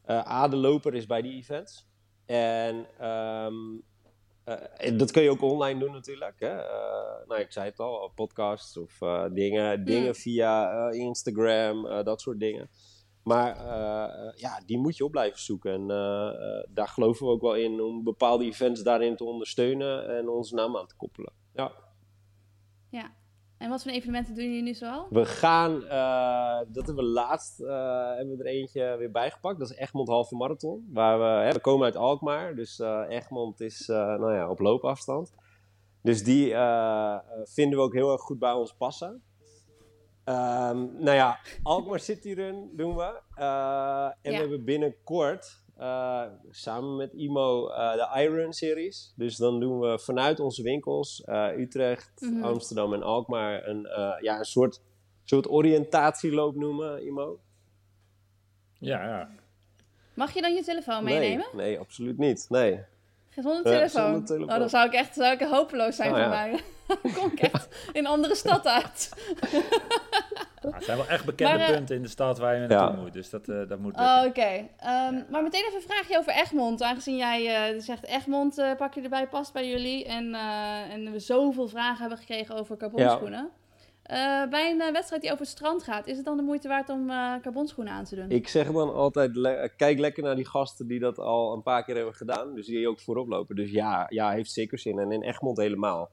A, de loper is bij die events. En ehm, eh, dat kun je ook online doen natuurlijk. Hè? Eh, nou, ik zei het al, podcasts of eh, dingen, dingen via eh, Instagram, eh, dat soort dingen. Maar eh, eh, ja, die moet je op blijven zoeken. En eh, eh, daar geloven we ook wel in om bepaalde events daarin te ondersteunen en onze naam aan te koppelen. Ja. Ja. En wat voor evenementen doen jullie nu zoal? We gaan, eh, dat hebben we laatst, eh, hebben we er eentje weer bijgepakt. Dat is Egmond Halve Marathon. Waar we, hè, we komen uit Alkmaar, dus eh, Egmond is nou ja, op loopafstand. Dus die vinden we ook heel erg goed bij ons passen. Ehm, nou ja, Alkmaar City Run doen we. En we hebben binnenkort, eh, samen met IMO, eh, de Iron Series. Dus dan doen we vanuit onze winkels, eh, Utrecht, Mhm. Amsterdam en Alkmaar, een, eh, ja, een soort, soort oriëntatieloop noemen, IMO. Ja, ja. Mag je dan je telefoon meenemen? Nee, nee, absoluut niet. Nee. Zonder telefoon. zonder telefoon. Nou, dan zou ik echt zou ik hopeloos zijn Oh, voor ja. mij. Dan kom ik echt in een andere stad uit. Ja, het zijn wel echt bekende Maar, eh, punten in de stad waar je naartoe Ja. moet. Dus dat, eh, dat moet Oh. Oké. Ehm, Maar meteen even een vraagje over Egmond. Aangezien jij eh, zegt Egmond eh, pak je erbij, past bij jullie. En, eh, en we zoveel vragen hebben gekregen over carbonschoenen. Eh, bij een wedstrijd die over het strand gaat, is het dan de moeite waard om eh carbonschoenen aan te doen? Ik zeg dan altijd, le- kijk lekker naar die gasten die dat al een paar keer hebben gedaan. Dus die ook voorop lopen. Dus ja, ja heeft zeker zin. En in Egmond helemaal.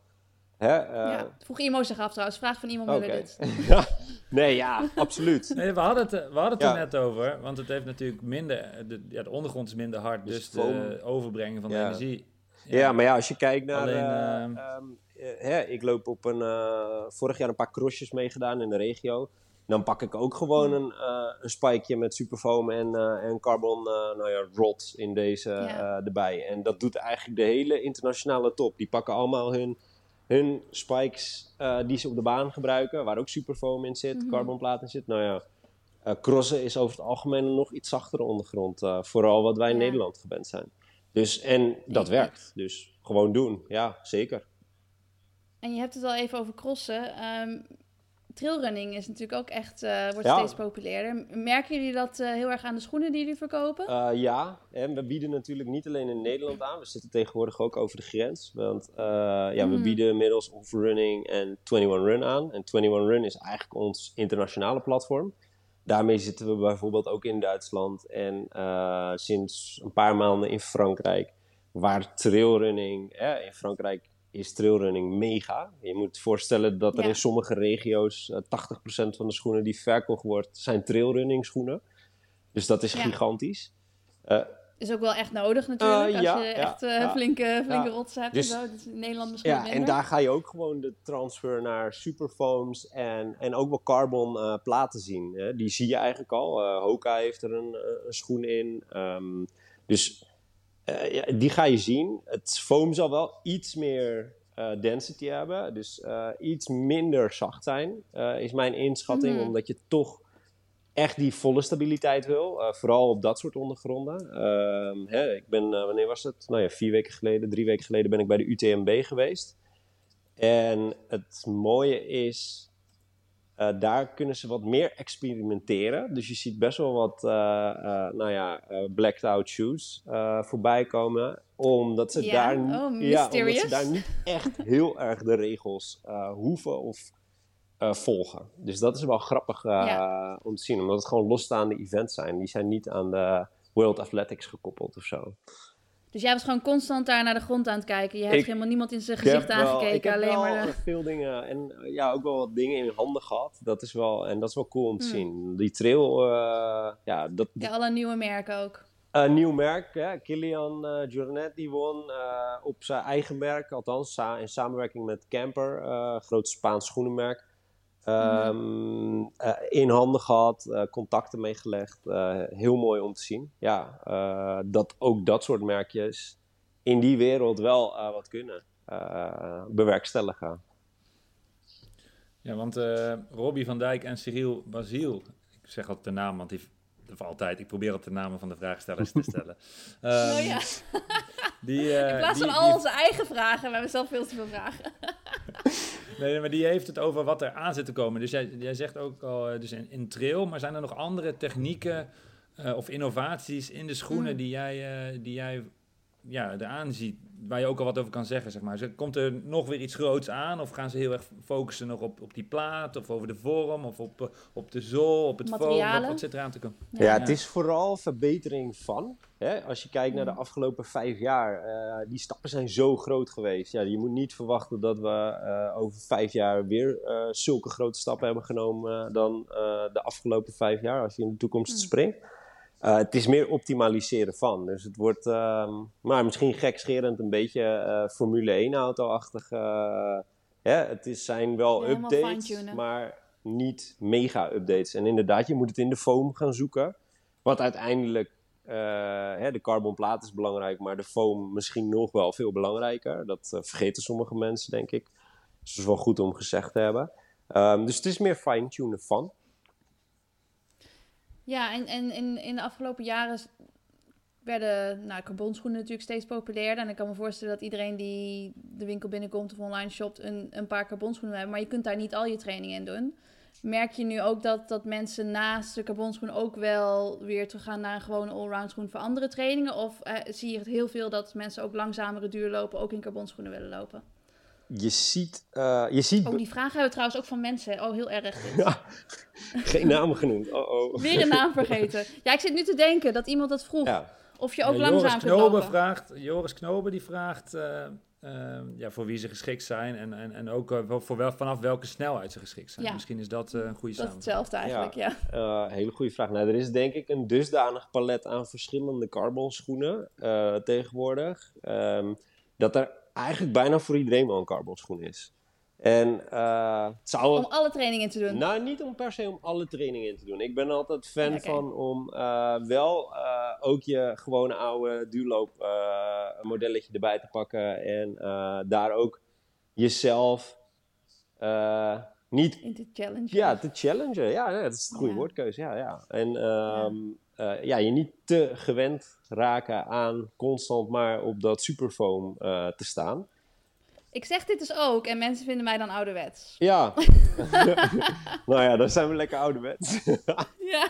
Hè? eh, ja, vroeg Imo zich af trouwens. Vraag van iemand. Muller dit. Ja. Nee, ja, absoluut. Nee, we hadden het, eh, we hadden het Ja. er net over, want het heeft natuurlijk minder, de, ja, de ondergrond is minder hard, Dus dus, de overbrengen van de energie. Ja, maar ja, als je kijkt naar... Alleen, eh, ehm, eh, hè, ik loop op een... eh, vorig jaar een paar crossjes meegedaan in de regio. Dan pak ik ook gewoon een, eh een spikeje met superfoam en, eh, en carbon eh, nou ja, rod in deze Ja. eh, erbij. En dat doet eigenlijk de hele internationale top. Die pakken allemaal hun, hun spikes eh, die ze op de baan gebruiken, waar ook superfoam in zit, Mhm. carbonplaat in zit. Nou ja, eh, crossen is over het algemeen een nog iets zachtere ondergrond. eh, vooral wat wij in Ja. Nederland gewend zijn. Dus, en dat werkt. Dus gewoon doen. Ja, zeker. En je hebt het al even over crossen. Ehm trailrunning is natuurlijk ook echt, eh, wordt Ja. steeds populairder. Merken jullie dat eh, heel erg aan de schoenen die jullie verkopen? Eh, ja, en we bieden natuurlijk niet alleen in Nederland aan. We zitten tegenwoordig ook over de grens. Want ja, we Mhm. bieden inmiddels Off-Running en 21 Run aan. En 21 Run is eigenlijk ons internationale platform. Daarmee zitten we bijvoorbeeld ook in Duitsland en sinds een paar maanden in Frankrijk. Waar trailrunning, eh, in Frankrijk is trailrunning mega. Je moet voorstellen dat er Ja. in sommige regio's eh, 80% van de schoenen die verkocht wordt, zijn trailrunning schoenen. Dus dat is Ja. gigantisch. Eh, Is ook wel echt nodig natuurlijk. Eh, als je echt eh, flinke, flinke rotsen hebt Dus- en zo. Dat is in Nederland misschien ja, wat en minder. daar ga je ook gewoon de transfer naar superfoams en, en ook wel carbon eh, platen zien. Hè. Die zie je eigenlijk al. Eh, Hoka heeft er een, eh, een schoen in. Ehm, dus eh, ja, die ga je zien. Het foam zal wel iets meer eh, density hebben. Dus eh, iets minder zacht zijn, eh, is mijn inschatting. Mhm. Omdat je toch echt die volle stabiliteit wil. eh, vooral op dat soort ondergronden. Ehm, hè, ik ben, eh, wanneer was het? Nou ja, vier weken geleden, drie weken geleden ben ik bij de UTMB geweest. En het mooie is, eh, daar kunnen ze wat meer experimenteren. Dus je ziet best wel wat, eh, eh, nou ja, blacked out shoes voorbij komen. Omdat ze, daar, Oh, ja, omdat ze daar niet echt heel erg de regels hoeven of volgen. Dus dat is wel grappig om te zien. Omdat het gewoon losstaande events zijn. Die zijn niet aan de World Athletics gekoppeld of zo. Dus jij was gewoon constant daar naar de grond aan het kijken. Je hebt Ik- helemaal niemand in zijn gezicht wel- aangekeken. ik heb alleen wel maar de... veel dingen en eh, ja, ook wel wat dingen in handen gehad. Dat is wel, en dat is wel cool om te Hmm. zien. Die trail, eh, ja, dat, Ja, alle nieuwe merken ook. een nieuw merk. Hè? Kilian eh Jornet die won eh, op zijn eigen merk, althans sa- in samenwerking met Camper, eh groot Spaans schoenenmerk. Ehm, eh, in handen gehad, eh, contacten meegelegd. eh, heel mooi om te zien. Ja, eh, dat ook dat soort merkjes in die wereld wel eh, wat kunnen eh, bewerkstelligen. Ja, want eh, Robbie van Dijk en Cyril Basiel, ik zeg altijd de naam, want die, of altijd, ik probeer altijd de namen van de vraagstellers te stellen. Oh ja, die, eh, in plaats die- van al die- onze eigen vragen. We hebben zelf veel te veel vragen. Nee, maar die heeft het over wat er aan zit te komen. Dus jij, jij zegt ook al, eh, dus in, in trail, maar zijn er nog andere technieken eh, of innovaties in de schoenen Mm. die jij, eh, die jij ja, eraan ziet, waar je ook al wat over kan zeggen, zeg maar. Komt er nog weer iets groots aan? Of gaan ze heel erg focussen nog op, op die plaat, of over de vorm, of op, eh, op de zool, op het foam? Wat, zit eraan te komen? Ja, Ja. het is vooral verbetering van. Hè? Als je kijkt naar de Mm. afgelopen vijf jaar, eh, die stappen zijn zo groot geweest. Ja, je moet niet verwachten dat we eh, over vijf jaar weer zulke grote stappen hebben genomen dan eh, de afgelopen vijf jaar, als je in de toekomst Mm. springt. Eh, het is meer optimaliseren van. Dus het wordt, ehm, maar misschien gekscherend een beetje eh, Formule 1 auto-achtig. eh, hè? Het is, zijn wel Ja, updates, maar niet mega-updates. En inderdaad, je moet het in de foam gaan zoeken. Wat uiteindelijk, hè, de carbonplaat is belangrijk, maar de foam misschien nog wel veel belangrijker. Dat vergeten sommige mensen, denk ik. Dus dat is wel goed om gezegd te hebben. Ehm, dus het is meer fine-tunen van. Ja, en, en in, in de afgelopen jaren werden nou, carbonschoenen natuurlijk steeds populairder. En ik kan me voorstellen dat iedereen die de winkel binnenkomt of online shopt een, een paar carbonschoenen hebben. Maar je kunt daar niet al je training in doen. Merk je nu ook dat, dat mensen naast de carbonschoen ook wel weer teruggaan naar een gewone allround schoen voor andere trainingen? Of eh, zie je het heel veel dat mensen ook langzamere duurlopen ook in carbonschoenen willen lopen? Je ziet... eh, je ziet Oh, die vragen hebben we trouwens ook van mensen. Oh, heel erg. Ja, geen namen genoend. Oh, oh. Weer een naam vergeten. Ja, ik zit nu te denken dat iemand dat vroeg. Ja. Of je ook Ja, langzaam Joris lopen. vraagt, Joris Knoben die vraagt eh, eh, ja, voor wie ze geschikt zijn en, en, en ook voor wel, vanaf welke snelheid ze geschikt zijn. Ja. Misschien is dat een goede Dat hetzelfde eigenlijk, ja. Eh, hele goede vraag. Nou, er is denk ik een dusdanig palet aan verschillende carbonschoenen eh, tegenwoordig. ehm, dat er eigenlijk bijna voor iedereen wel een carbonschoen is. En eh, het zou... Om alle trainingen te doen. Nou, niet om per se om alle trainingen in te doen. Ik ben altijd fan van om eh, wel eh, ook je gewone oude duurloop eh, modelletje erbij te pakken. En eh, daar ook jezelf eh, niet In de challenge. ja, te challengen. Ja, ja, dat is een goede Ja. woordkeuze. Ja, ja. En ehm, eh, ja, je niet te gewend raken aan constant maar op dat superfoam eh, te staan. Ik zeg dit dus ook en mensen vinden mij dan ouderwets. Ja. nou ja, dan zijn we lekker ouderwets. Ja.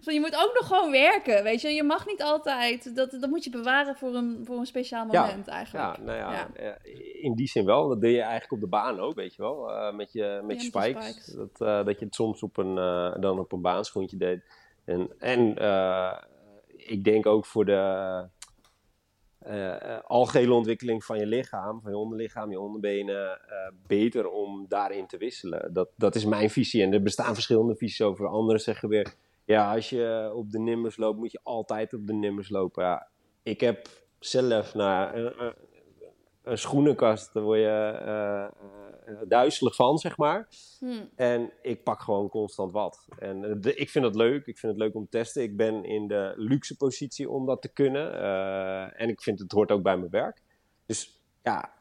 Je moet ook nog gewoon werken, weet je. Je mag niet altijd... Dat, dat moet je bewaren voor een, voor een speciaal Ja. moment eigenlijk. ja, nou ja, Ja. eh, in die zin wel. Dat doe je eigenlijk op de baan ook, weet je wel. met je, met je spikes. spikes. Dat, dat je het soms op een, dan op een baanschoentje deed. En, en eh, ik denk ook voor de eh, eh, algehele ontwikkeling van je lichaam, van je onderlichaam, je onderbenen, beter om daarin te wisselen. Dat, dat is mijn visie. En er bestaan verschillende visies over. Anderen zeggen weer, ja, als je op de nimbus loopt, moet je altijd op de nimbus lopen. Ja, ik heb zelf nou, een, schoenenkast, daar word je eh, duizelig van, zeg maar. Hm. En ik pak gewoon constant wat. En eh, de- ik vind het leuk. Ik vind het leuk om te testen. Ik ben in de luxe positie om dat te kunnen. En ik vind het hoort ook bij mijn werk. Dus ja,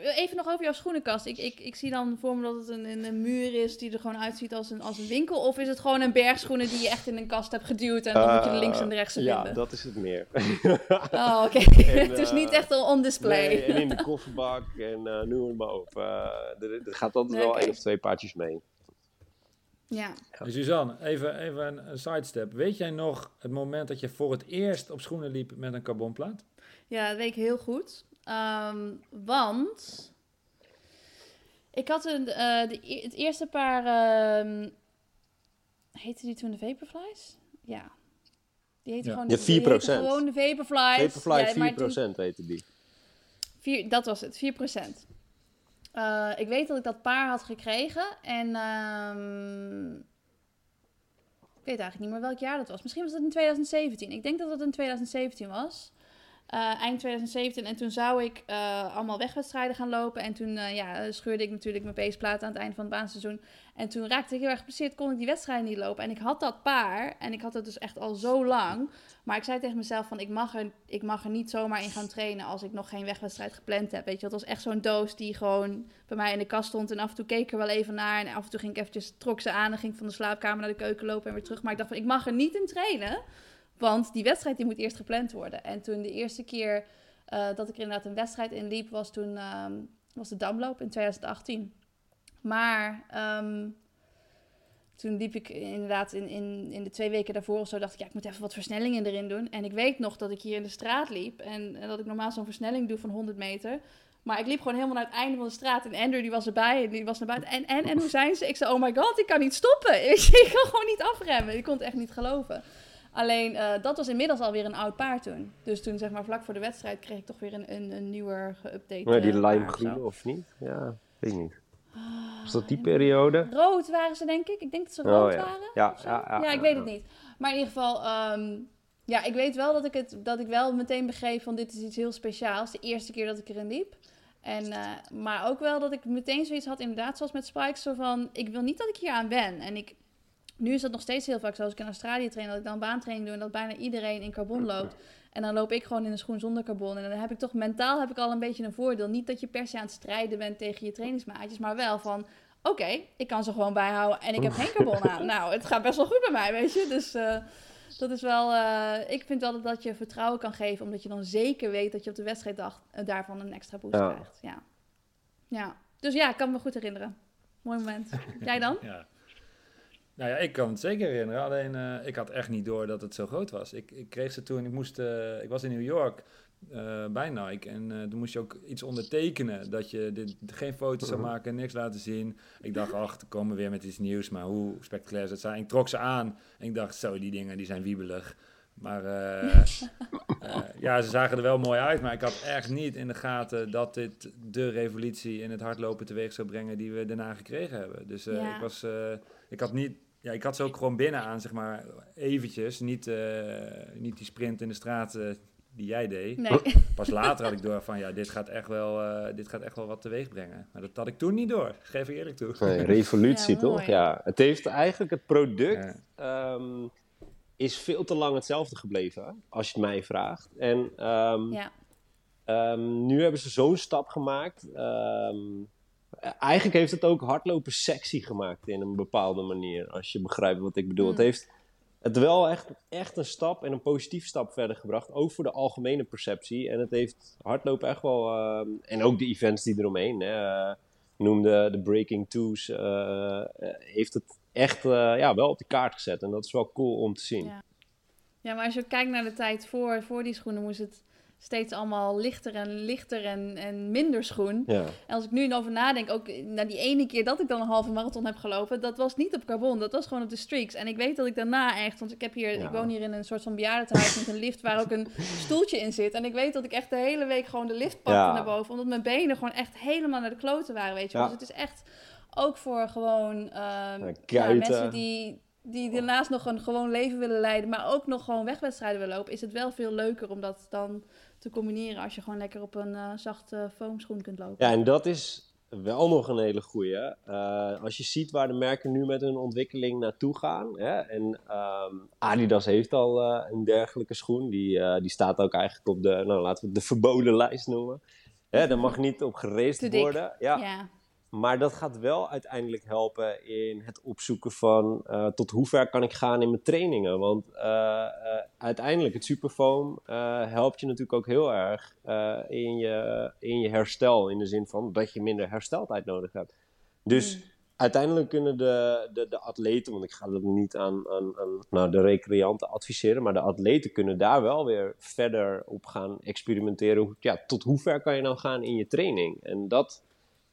Even nog over jouw schoenenkast. Ik, ik, ik zie dan voor me dat het een, een, een muur is die er gewoon uitziet als een, als een winkel. Of is het gewoon een berg schoenen die je echt in een kast hebt geduwd en dan moet je de links en de rechts Eh, ja, vinden? dat is het meer. Oh, oké. Het is eh, niet echt al on display. Nee, en in de kofferbak en eh noem het maar op. Eh, er, er gaat altijd Nee, wel één of twee paardjes mee. Ja. Suzanne, even, even een, een sidestep. Weet jij nog het moment dat je voor het eerst op schoenen liep met een carbonplaat? Ja, dat weet ik heel goed. Ehm, want ik had een, eh, de, e- het eerste paar. ehm heette die toen de Vaporflies? Ja. Die heette Ja. gewoon Ja, die heette 4%. Gewoon de Vaporflies. Vaporfly Ja, maar toen- 4% weten die. Vier, dat was het, 4%. Eh ik weet dat ik dat paar had gekregen. En ehm, ik weet eigenlijk niet meer welk jaar dat was. Misschien was het in 2017. Ik denk dat het in 2017 was. Eh, eind 2017. En toen zou ik eh, allemaal wegwedstrijden gaan lopen. En toen eh, ja, scheurde ik natuurlijk mijn paceplaat aan het eind van het baanseizoen. En toen raakte ik heel erg geblesseerd, kon ik die wedstrijden niet lopen. En ik had dat paar. En ik had het dus echt al zo lang. Maar ik zei tegen mezelf van, ik mag, er, ik mag er niet zomaar in gaan trainen als ik nog geen wegwedstrijd gepland heb. Weet je, dat was echt zo'n doos die gewoon bij mij in de kast stond. En af en toe keek ik er wel even naar. En af en toe ging ik eventjes, trok ze aan en ging van de slaapkamer naar de keuken lopen en weer terug. Maar ik dacht van, ik mag er niet in trainen. Want die wedstrijd die moet eerst gepland worden. En toen de eerste keer eh, dat ik er inderdaad een wedstrijd in liep, was toen ehm, was de Damloop in 2018. Maar ehm, toen liep ik inderdaad in, in, in de twee weken daarvoor of zo, dacht ik, ja, ik moet even wat versnellingen erin doen. En ik weet nog dat ik hier in de straat liep en, dat ik normaal zo'n versnelling doe van 100 meter. Maar ik liep gewoon helemaal naar het einde van de straat en Andrew die was erbij en die was naar buiten. En, en, en hoe zijn ze? Ik zei, oh my god, ik kan niet stoppen. Ik kan gewoon niet afremmen. Ik kon het echt niet geloven. Alleen, eh, dat was inmiddels alweer een oud paard toen. Dus toen, zeg maar, vlak voor de wedstrijd kreeg ik toch weer een, een, een nieuwer geüpdate Maar die eh, limegroene of niet? Ja, weet ik niet. Ah, Was dat die periode? Rood waren ze, denk ik. Ik denk dat ze Oh, rood ja. waren. Ja, zo. ja, ja, ik ja, weet ja. het niet. Maar in ieder geval, ehm, ja, ik weet wel dat ik, het, dat ik wel meteen begreep van dit is iets heel speciaals. De eerste keer dat ik erin liep. En, eh, maar ook wel dat ik meteen zoiets had, inderdaad, zoals met Spikes, zo van, ik wil niet dat ik hier aan wen. En ik, nu is dat nog steeds heel vaak zo, als ik in Australië train, dat ik dan baantraining doe en dat bijna iedereen in carbon loopt. En dan loop ik gewoon in een schoen zonder carbon. En dan heb ik toch mentaal heb ik al een beetje een voordeel. Niet dat je per se aan het strijden bent tegen je trainingsmaatjes, maar wel van, oké, ik kan ze gewoon bijhouden en ik heb geen carbon aan. Nou, het gaat best wel goed bij mij, weet je. Dus, eh, dat is wel, eh, ik vind wel dat dat je vertrouwen kan geven, omdat je dan zeker weet dat je op de wedstrijddag uh, daarvan een extra boost Ja. krijgt. Ja. ja. Dus ja, ik kan me goed herinneren. Mooi moment. Jij dan? Ja. Nou ja, ik kan het zeker herinneren. Alleen eh, ik had echt niet door dat het zo groot was. Ik, ik kreeg ze toen, ik, moest, eh, ik was in New York eh, bij Nike. En eh, toen moest je ook iets ondertekenen. Dat je dit, geen foto's zou Mhm. maken, niks laten zien. Ik dacht, ach, dan komen we weer met iets nieuws. Maar hoe spectaculair zou het zijn? Ik trok ze aan en ik dacht, zo, die dingen die zijn wiebelig. Maar ja, ze zagen er wel mooi uit. Maar ik had echt niet in de gaten dat dit de revolutie in het hardlopen teweeg zou brengen die we daarna gekregen hebben. Dus eh, Ja. ik was, eh, ik had niet, ja, ik had ze ook gewoon binnen aan, zeg maar, eventjes. Niet, eh, niet die sprint in de straat eh, die jij deed. Nee. Pas later had ik door van, ja, dit gaat echt wel, eh, dit gaat echt wel wat teweeg brengen. Maar dat had ik toen niet door, geef ik eerlijk toe. Nee, revolutie Ja, toch? Ja, het heeft eigenlijk het product Ja. ehm, is veel te lang hetzelfde gebleven, als je het mij vraagt. En ehm, Ja. Ehm, nu hebben ze zo'n stap gemaakt. Ehm, eigenlijk heeft het ook hardlopen sexy gemaakt in een bepaalde manier. Als je begrijpt wat ik bedoel. Mm. Het heeft het wel echt, echt een stap en een positief stap verder gebracht. Ook voor de algemene perceptie. En het heeft hardlopen echt wel... ehm, en ook de events die eromheen. Hè, eh, noemde de Breaking Twos. eh, eh, heeft het echt eh, ja, wel op de kaart gezet. En dat is wel cool om te zien. Ja. Ja, maar als je kijkt naar de tijd voor, voor die schoenen, moest het steeds allemaal lichter en lichter en, en minder schoen. Ja. En als ik nu over nadenk, ook na die ene keer dat ik dan een halve marathon heb gelopen, dat was niet op carbon, dat was gewoon op de streaks. En ik weet dat ik daarna echt, want ik heb hier, Ja. ik woon hier in een soort van bejaardentehuis met een lift waar ook een stoeltje in zit. En ik weet dat ik echt de hele week gewoon de lift pakte Ja. naar boven, omdat mijn benen gewoon echt helemaal naar de kloten waren, weet je. Dus het is echt ook voor gewoon ehm, mensen die, die daarnaast nog een gewoon leven willen leiden, maar ook nog gewoon wegwedstrijden willen lopen, is het wel veel leuker om dat dan te combineren als je gewoon lekker op een eh, zachte foamschoen kunt lopen. Ja, en dat is wel nog een hele goeie. Eh, als je ziet waar de merken nu met hun ontwikkeling naartoe gaan. Hè, en ehm, Adidas heeft al eh, een dergelijke schoen. Die, die staat ook eigenlijk op de, nou, laten we het de verboden lijst noemen. Hè, daar mag niet op dik. worden. Ja. ja. Maar dat gaat wel uiteindelijk helpen in het opzoeken van eh, tot hoe ver kan ik gaan in mijn trainingen. Want eh, eh, uiteindelijk, het superfoam helpt je natuurlijk ook heel erg in, je, in je herstel. In de zin van dat je minder hersteltijd nodig hebt. Dus Mm. uiteindelijk kunnen de, de, de atleten, want ik ga dat niet aan, aan, aan nou, de recreanten adviseren, maar de atleten kunnen daar wel weer verder op gaan experimenteren. Ja, tot hoe ver kan je nou gaan in je training? En dat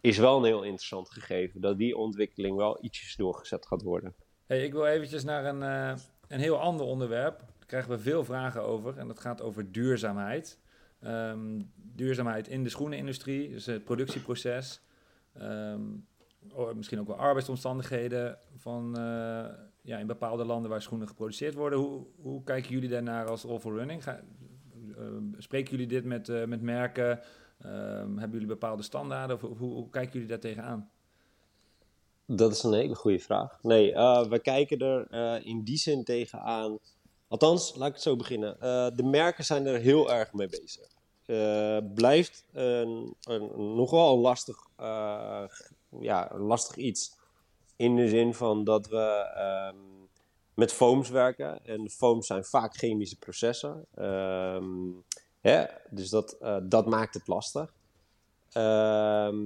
is wel een heel interessant gegeven, dat die ontwikkeling wel ietsjes doorgezet gaat worden. Hey, ik wil eventjes naar een, eh, een heel ander onderwerp. Daar krijgen we veel vragen over. En dat gaat over duurzaamheid. Ehm, duurzaamheid in de schoenenindustrie, dus het productieproces. Ehm, misschien ook wel arbeidsomstandigheden van, eh, ja, in bepaalde landen waar schoenen geproduceerd worden. Hoe, hoe kijken jullie daarnaar als All for Running? Eh, spreken jullie dit met, met merken? Ehm, hebben jullie bepaalde standaarden? Of hoe, kijken jullie daar tegenaan? Dat is een hele goede vraag. Nee, eh, we kijken er eh, in die zin tegenaan. Althans, laat ik het zo beginnen. Eh, de merken zijn er heel erg mee bezig. Eh, blijft een, een, nogal lastig, ja, lastig iets. In de zin van dat we ehm, met foams werken. En foams zijn vaak chemische processen. Ehm, Dus dat, eh, dat maakt het lastig. Ehm,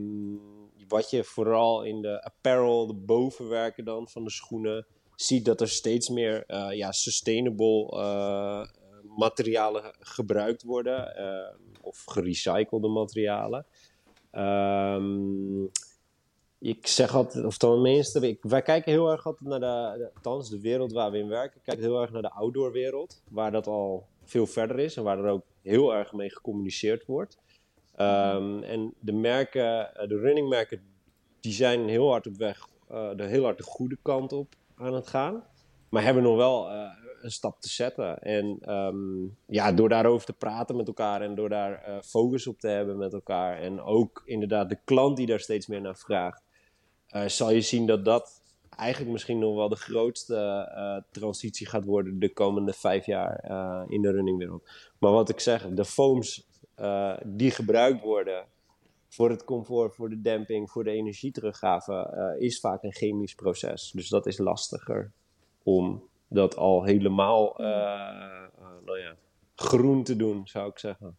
wat je vooral in de apparel, de bovenwerken dan van de schoenen, ziet dat er steeds meer eh, ja, sustainable eh, materialen gebruikt worden. of gerecyclede materialen. Ehm, ik zeg altijd, of tenminste, wij kijken heel erg altijd naar de, de, althans de wereld waar we in werken, kijken heel erg naar de outdoor wereld, waar dat al veel verder is en waar er ook heel erg mee gecommuniceerd wordt. Ehm, en de merken, eh, de runningmerken, die zijn heel hard op weg, eh, de heel hard de goede kant op aan het gaan. Maar hebben nog wel eh, een stap te zetten. En ehm, ja, door daarover te praten met elkaar en door daar focus op te hebben met elkaar. En ook inderdaad de klant die daar steeds meer naar vraagt. zal je zien dat dat eigenlijk misschien nog wel de grootste eh, transitie gaat worden de komende vijf jaar eh, in de runningwereld. Maar wat ik zeg, de foams eh, die gebruikt worden voor het comfort, voor de demping, voor de energieteruggave, is vaak een chemisch proces. Dus dat is lastiger om dat al helemaal nou ja, groen te doen, zou ik zeggen.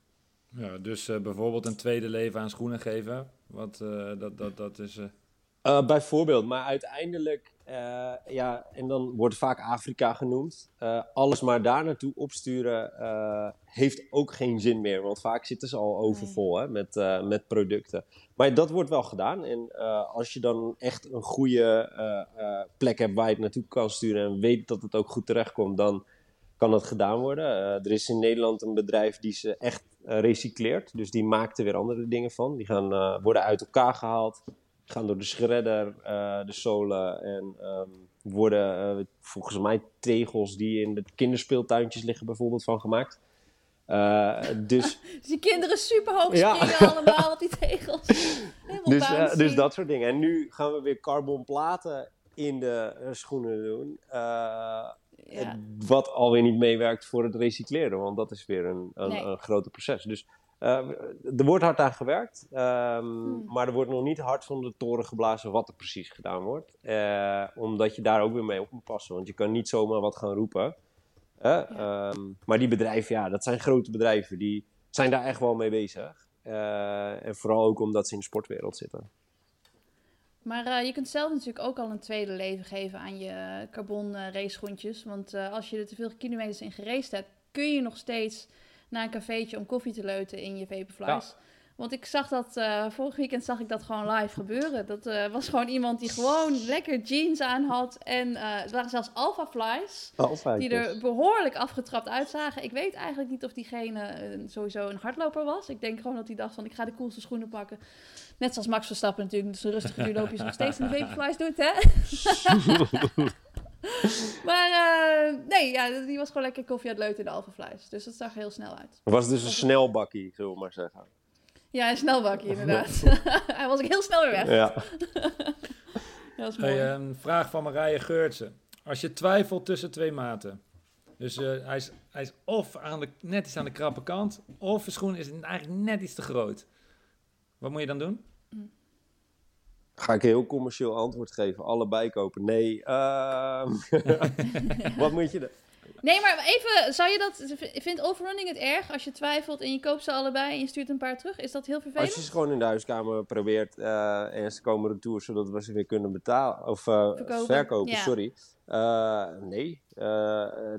Ja, dus bijvoorbeeld een tweede leven aan schoenen geven. Wat, dat, dat, dat is. Uh, bijvoorbeeld, maar uiteindelijk, ja, en dan wordt vaak Afrika genoemd. alles maar daar naartoe opsturen heeft ook geen zin meer, want vaak zitten ze al overvol hè, met, met producten. Maar dat wordt wel gedaan. En als je dan echt een goede plek hebt waar je het naartoe kan sturen en weet dat het ook goed terechtkomt, dan kan dat gedaan worden. er is in Nederland een bedrijf die ze echt recycleert. Dus die maakt er weer andere dingen van. Die gaan, worden uit elkaar gehaald, gaan door de shredder, uh, de zolen en um, worden volgens mij tegels die in de kinderspeeltuintjes liggen bijvoorbeeld van gemaakt. dus, dus die kinderen super hoog springen ja. allemaal op die tegels. dus, dus dat soort dingen. En nu gaan we weer carbonplaten in de schoenen doen. Ja. Wat alweer niet meewerkt voor het recycleren, want dat is weer een, een, nee. een groter proces. Dus uh, er wordt hard aan gewerkt, um, hmm. maar er wordt nog niet hard van de toren geblazen wat er precies gedaan wordt. Uh, omdat je daar ook weer mee op moet passen, want je kan niet zomaar wat gaan roepen. Ja. um, maar die bedrijven, ja, dat zijn grote bedrijven, die zijn daar echt wel mee bezig. en vooral ook omdat ze in de sportwereld zitten. Maar uh, je kunt zelf natuurlijk ook al een tweede leven geven aan je carbon uh. Want als je er te veel kilometers in geraced hebt, kun je nog steeds naar een cafeetje om koffie te leuten in je Vaporflies. Ja. Want ik zag dat, uh, vorig weekend zag ik dat gewoon live gebeuren. Dat uh, was gewoon iemand die gewoon lekker jeans aan had. En uh, het waren zelfs alpha flies. Alpha die er behoorlijk afgetrapt uitzagen. Ik weet eigenlijk niet of diegene sowieso een hardloper was. Ik denk gewoon dat hij dacht van ik ga de coolste schoenen pakken. Net zoals Max Verstappen natuurlijk. Dus een rustige duurloopjes nog steeds in de vaporflies doet, hè? maar uh, nee, ja, die was gewoon lekker koffie uit leut in de Alpha Flies. Dus dat zag er heel snel uit. Het was dus een snelbakkie, zullen we maar zeggen. Ja, een snelbakkie inderdaad. Hij was ik heel snel weer weg. Ja. dat was mooi. Hey, een vraag van Marije Geurtsen. Als je twijfelt tussen twee maten. Dus uh, hij, is, hij is of aan de, net iets aan de krappe kant, of de schoen is eigenlijk net iets te groot. Wat moet je dan doen? Ga ik een heel commercieel antwoord geven. Allebei kopen. Nee. Uh, wat moet je dan? Nee, maar even, zou je dat, vindt overrunning het erg als je twijfelt en je koopt ze allebei en je stuurt een paar terug? Is dat heel vervelend? Als je ze gewoon in de huiskamer probeert uh, en ze komen retour zodat we ze weer kunnen betalen, of uh, verkopen, verkopen ja. sorry. Uh, nee,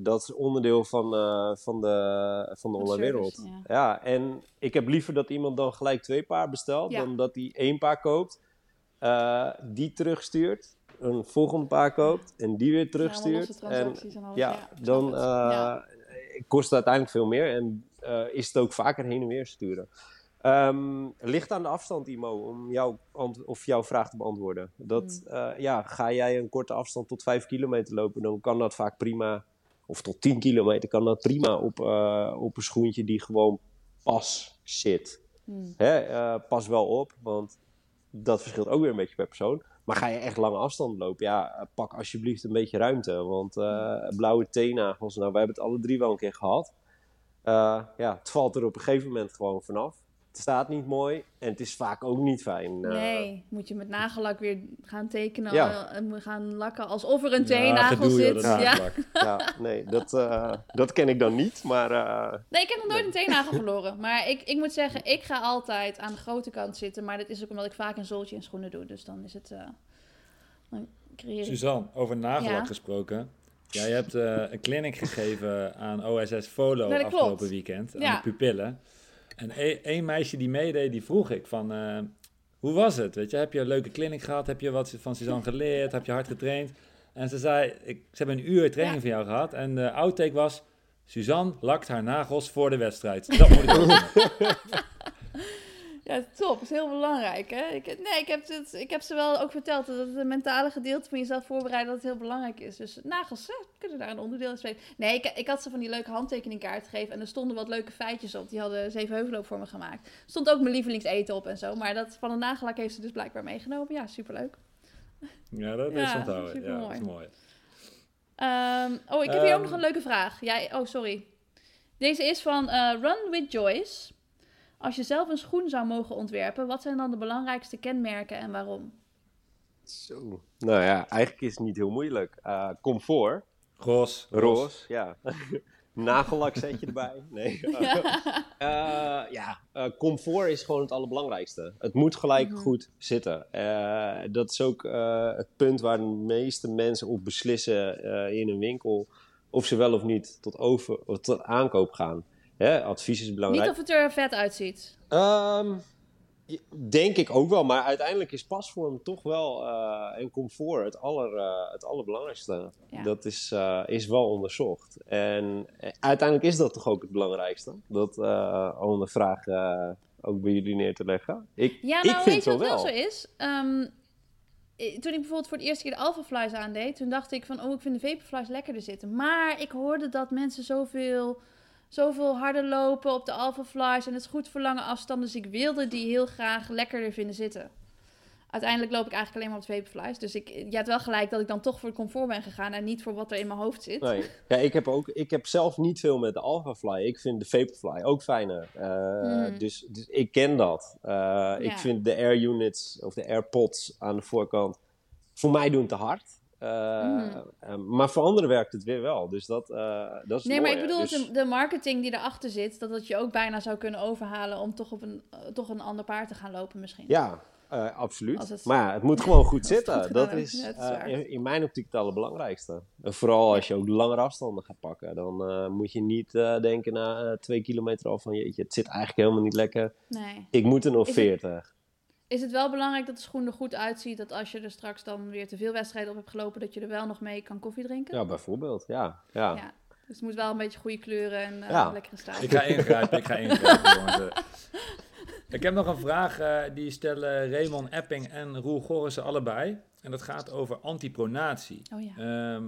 dat is onderdeel van, van de, van de onderwereld. Ja. ja. en ik heb liever dat iemand dan gelijk twee paar bestelt, ja. dan dat hij één paar koopt, die terugstuurt een volgend paar koopt en die weer terugstuurt. Ja, en, ja, ja, dan ja. kost het uiteindelijk veel meer en uh, is het ook vaker heen en weer sturen. Um, ligt aan de afstand, Imo, om jouw, of jouw vraag te beantwoorden. Dat, mm. uh, ja, ga jij een korte afstand tot 5 kilometer lopen, dan kan dat vaak prima, of tot 10 kilometer, kan dat prima op, op een schoentje die gewoon pas zit. Mm. Hè, pas wel op, want dat verschilt ook weer een beetje per persoon. Maar ga je echt lange afstand lopen, ja, pak alsjeblieft een beetje ruimte. Want uh, blauwe teennagels, nou, wij hebben het alle drie wel een keer gehad. Uh, ja, het valt er op een gegeven moment gewoon vanaf. Het staat niet mooi en het is vaak ook niet fijn. Uh, nee, moet je met nagellak weer gaan tekenen ja. en gaan lakken alsof er een teennagel ja, zit. Ja. ja, nee, dat, uh, dat ken ik dan niet, maar... Uh, nee, ik heb nog nooit nee. een teennagel verloren. Maar ik, ik moet zeggen, ik ga altijd aan de grote kant zitten. Maar dat is ook omdat ik vaak een zooltje in schoenen doe. Dus dan is het... dan creëer ik... Suzanne, over nagellak gesproken. Jij hebt een clinic gegeven aan OSS Folo nee, afgelopen klopt. weekend. Aan de pupillen. En één meisje die meedeed, die vroeg ik van... Uh, hoe was het? Weet je, heb je een leuke clinic gehad? Heb je wat van Suzanne geleerd? Heb je hard getraind? En ze zei, ik, ze hebben een uur training ja. van jou gehad. En de outtake was, Suzanne lakt haar nagels voor de wedstrijd. Dat moet ik ook Ja, top. Is heel belangrijk. Hè? Ik, nee, ik heb, het, ik heb ze wel ook verteld dat het mentale gedeelte van jezelf voorbereiden dat het heel belangrijk is. Dus nagels hè, kunnen daar een onderdeel in spelen. Nee, ik, ik had ze van die leuke handtekeningkaart gegeven en er stonden wat leuke feitjes op. Die hadden zeven heuvelloop voor me gemaakt. Er stond ook mijn lievelingseten op en zo. Maar dat van een nagellak heeft ze dus blijkbaar meegenomen. Ja, superleuk. Ja, dat is onthouden. Ja, dat is mooi. Um, oh, ik heb hier ook nog een leuke vraag. Jij, oh, sorry. Deze is van uh, Run with Joyce. Als je zelf een schoen zou mogen ontwerpen, wat zijn dan de belangrijkste kenmerken en waarom? Zo. Nou ja, eigenlijk is het niet heel moeilijk. Uh, comfort. Roos. Roos, ja. Nagellak zet je erbij. Nee. Eh, ja, eh, comfort is gewoon het allerbelangrijkste. Het moet gelijk Mhm. goed zitten. Eh, dat is ook eh, het punt waar de meeste mensen op beslissen eh, in een winkel of ze wel of niet tot, over, of tot aankoop gaan. Hè, advies is belangrijk. Niet of het er vet uitziet. Ehm, denk ik ook wel, maar uiteindelijk is pasvorm toch wel eh, en comfort het, aller, eh, het allerbelangrijkste. Ja. Dat is, eh, is wel onderzocht. En uiteindelijk is dat toch ook het belangrijkste? Dat om de vraag ook bij jullie neer te leggen. Ik, Ja, ik nou vind weet je wel wat wel zo is? Ehm, eh, toen ik bijvoorbeeld voor het eerste keer de Alpha Flies aandeed, toen dacht ik van, oh, ik vind de Vaporflies lekkerder zitten. Maar ik hoorde dat mensen zoveel, zoveel harder lopen op de Alpha Flies en het is goed voor lange afstanden, dus ik wilde die heel graag lekkerder vinden zitten. Uiteindelijk loop ik eigenlijk alleen maar op de Vaporflies, dus ik, je hebt wel gelijk dat ik dan toch voor het comfort ben gegaan en niet voor wat er in mijn hoofd zit. Nee. Ja, ik heb, ook, ik heb zelf niet veel met de Alphafly. Ik vind de Vaporfly ook fijner. Eh, Mhm. dus, dus ik ken dat. Eh, Ik vind de Air Units of de AirPods aan de voorkant voor mij doen te hard. Eh, Mhm. eh, maar voor anderen werkt het weer wel. Dus dat, eh, dat is Nee, mooi, maar ik bedoel Dus- de, de marketing die erachter zit, dat het je ook bijna zou kunnen overhalen om toch op een, toch een ander paard te gaan lopen misschien. Ja, absoluut. Het- Maar ja, het moet gewoon goed zitten. goed dat is, dat in, in mijn optiek het allerbelangrijkste. En vooral als je ook langere afstanden gaat pakken. Dan moet je niet denken na twee kilometer al van jeetje, het zit eigenlijk helemaal niet lekker. Nee. Ik moet er nog 40. Is het wel belangrijk dat de schoen er goed uitziet, dat als je er straks dan weer te veel wedstrijden op hebt gelopen, dat je er wel nog mee kan koffie drinken? Ja, bijvoorbeeld. Ja, ja. Ja. Dus het moet wel een beetje goede kleuren en eh, Ja. lekkere stijl. Ik ga ingrijpen, ik ga ingrijpen, jongens. Ik heb nog een vraag, eh, die stellen Raymond Epping en Roel Gorissen allebei. En dat gaat over antipronatie. Oh ja. Ehm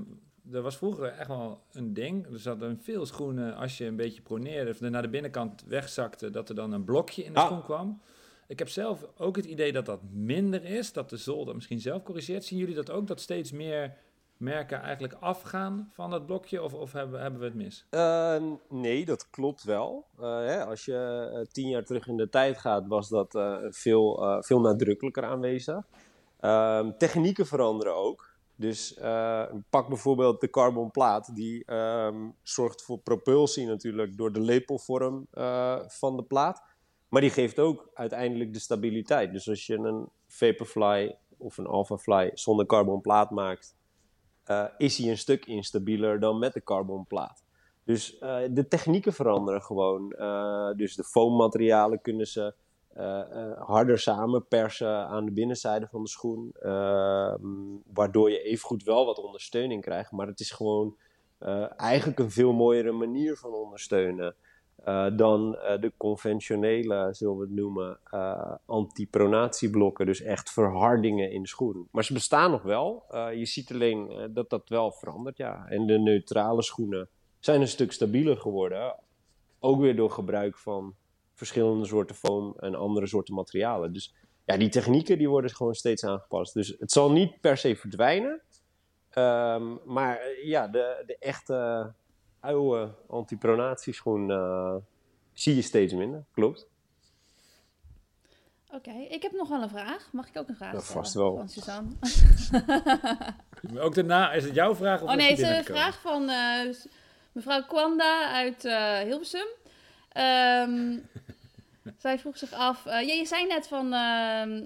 er was vroeger echt wel een ding. Er zaten veel schoenen, als je een beetje proneerde of er naar de binnenkant wegzakte, dat er dan een blokje in de Ah. schoen kwam. Ik heb zelf ook het idee dat dat minder is, dat de zool dat misschien zelf corrigeert. Zien jullie dat ook, dat steeds meer merken eigenlijk afgaan van dat blokje? Of, of hebben, hebben we het mis? Eh, nee, dat klopt wel. Eh, hè, als je eh, tien jaar terug in de tijd gaat, was dat eh, veel, veel nadrukkelijker aanwezig. Ehm, technieken veranderen ook. Dus pak bijvoorbeeld de carbonplaat, die ehm, zorgt voor propulsie natuurlijk door de lepelvorm van de plaat. Maar die geeft ook uiteindelijk de stabiliteit. Dus als je een Vaporfly of een Alphafly zonder carbonplaat maakt, eh, is hij een stuk instabieler dan met de carbonplaat. Dus eh, de technieken veranderen gewoon. Eh, dus de foammaterialen kunnen ze harder samenpersen aan de binnenzijde van de schoen. ehm, waardoor je evengoed wel wat ondersteuning krijgt. Maar het is gewoon eigenlijk een veel mooiere manier van ondersteunen. Eh, dan eh, de conventionele, zullen we het noemen, eh antipronatieblokken. Dus echt verhardingen in de schoen. Maar ze bestaan nog wel. Je ziet alleen dat dat wel verandert, ja. En de neutrale schoenen zijn een stuk stabieler geworden. Ook weer door gebruik van verschillende soorten foam en andere soorten materialen. Dus ja, die technieken die worden gewoon steeds aangepast. Dus het zal niet per se verdwijnen. Ehm, maar ja, de, de echte oude antipronatieschoen eh zie je steeds minder. Klopt. Oké, ik heb nog wel een vraag. Mag ik ook een vraag stellen? vast wel. Van Suzanne. Ook daarna, is het jouw vraag of Oh nee, het is een vraag van eh, mevrouw Kwanda uit eh, Hilversum. Ehm, zij vroeg zich af, eh, ja, je zei net van ehm,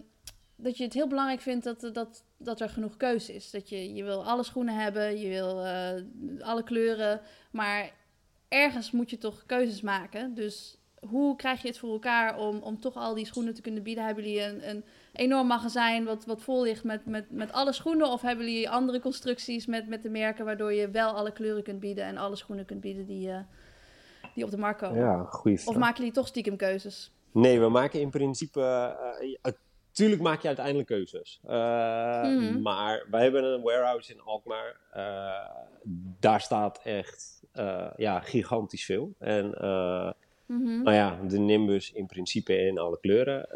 dat je het heel belangrijk vindt dat, dat, dat er genoeg keuze is. Dat je, je wil alle schoenen hebben, je wil eh, alle kleuren, maar ergens moet je toch keuzes maken. Dus hoe krijg je het voor elkaar om, om toch al die schoenen te kunnen bieden? Hebben jullie een, een enorm magazijn wat, wat vol ligt met, met, met alle schoenen? Of hebben jullie andere constructies met, met de merken waardoor je wel alle kleuren kunt bieden en alle schoenen kunt bieden die, eh, die op de markt komen? Ja, goede Of maken jullie toch stiekem keuzes? Nee, we maken in principe. eh, Tuurlijk maak je uiteindelijk keuzes. Eh, Mhm. Maar wij hebben een warehouse in Alkmaar. Eh, daar staat echt eh, ja, gigantisch veel. En Mhm. nou ja, de Nimbus in principe in alle kleuren.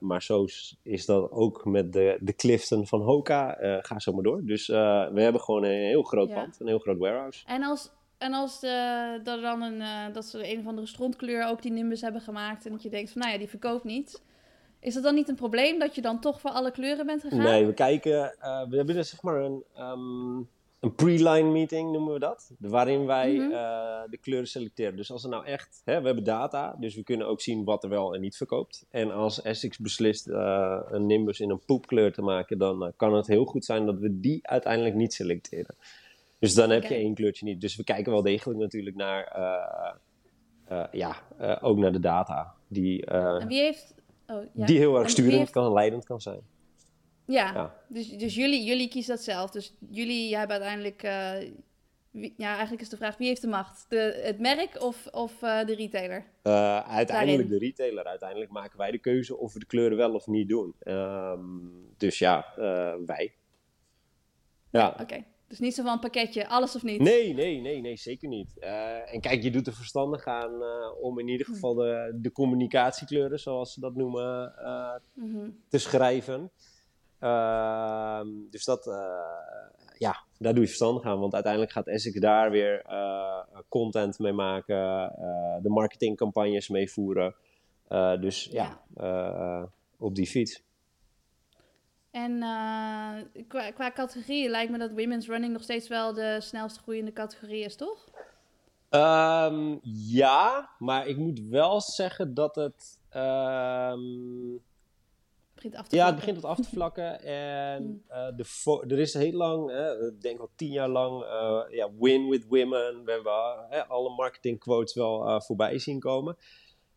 Maar zo is- dat ook met de, de Clifton van Hoka. Ga zo maar door. Dus we hebben gewoon een heel groot Ja. pand, een heel groot warehouse. En als, en als de, dat, dan een, dat ze een of andere strontkleur ook die Nimbus hebben gemaakt... en dat je denkt van, nou ja, die verkoopt niet... Is dat dan niet een probleem dat je dan toch voor alle kleuren bent gegaan? Nee, we kijken. eh, we hebben dus zeg maar een. ehm, een pre-line meeting noemen we dat. Waarin wij Mhm. eh, de kleuren selecteren. Dus als er nou echt, hè, we hebben data, dus we kunnen ook zien wat er wel en niet verkoopt. En als Essex beslist eh, een Nimbus in een poepkleur te maken, dan kan het heel goed zijn dat we die uiteindelijk niet selecteren. Dus dan heb je één kleurtje niet. Dus we kijken wel degelijk natuurlijk naar, ja, ook naar de data. Die, En wie heeft... Oh, ja. die heel En erg sturend heeft- kan, leidend kan zijn. Ja, Ja. Dus, dus jullie, jullie kiezen dat zelf. Dus jullie hebben uiteindelijk... eh, wie- ja, eigenlijk is de vraag, wie heeft de macht? De, het merk of, of eh, de retailer? Eh, uiteindelijk Daarin. de retailer. Uiteindelijk maken wij de keuze of we de kleuren wel of niet doen. Ehm, dus ja, wij. Ja. Oké, dus niet zo van een pakketje, alles of niet? Nee, nee, nee, nee, zeker niet. Eh, en kijk, je doet er verstandig aan eh, om in ieder geval de, de communicatiekleuren, zoals ze dat noemen, eh, Mhm. te schrijven. Ehm, dus dat, ja, daar doe je verstandig aan. Want uiteindelijk gaat Essex daar weer content mee maken, de marketingcampagnes mee voeren. Dus ja, eh, op die fiets. En eh, qua, qua categorieën lijkt me dat women's running nog steeds wel de snelst groeiende categorie is, toch? Ehm, ja, maar ik moet wel zeggen dat het. ehm, Begint af te ja, het begint wat af te vlakken. En Mm. eh, de er is heel lang, hè, ik denk wel tien jaar lang, eh, ja, win with women. We hebben alle marketingquotes wel voorbij zien komen.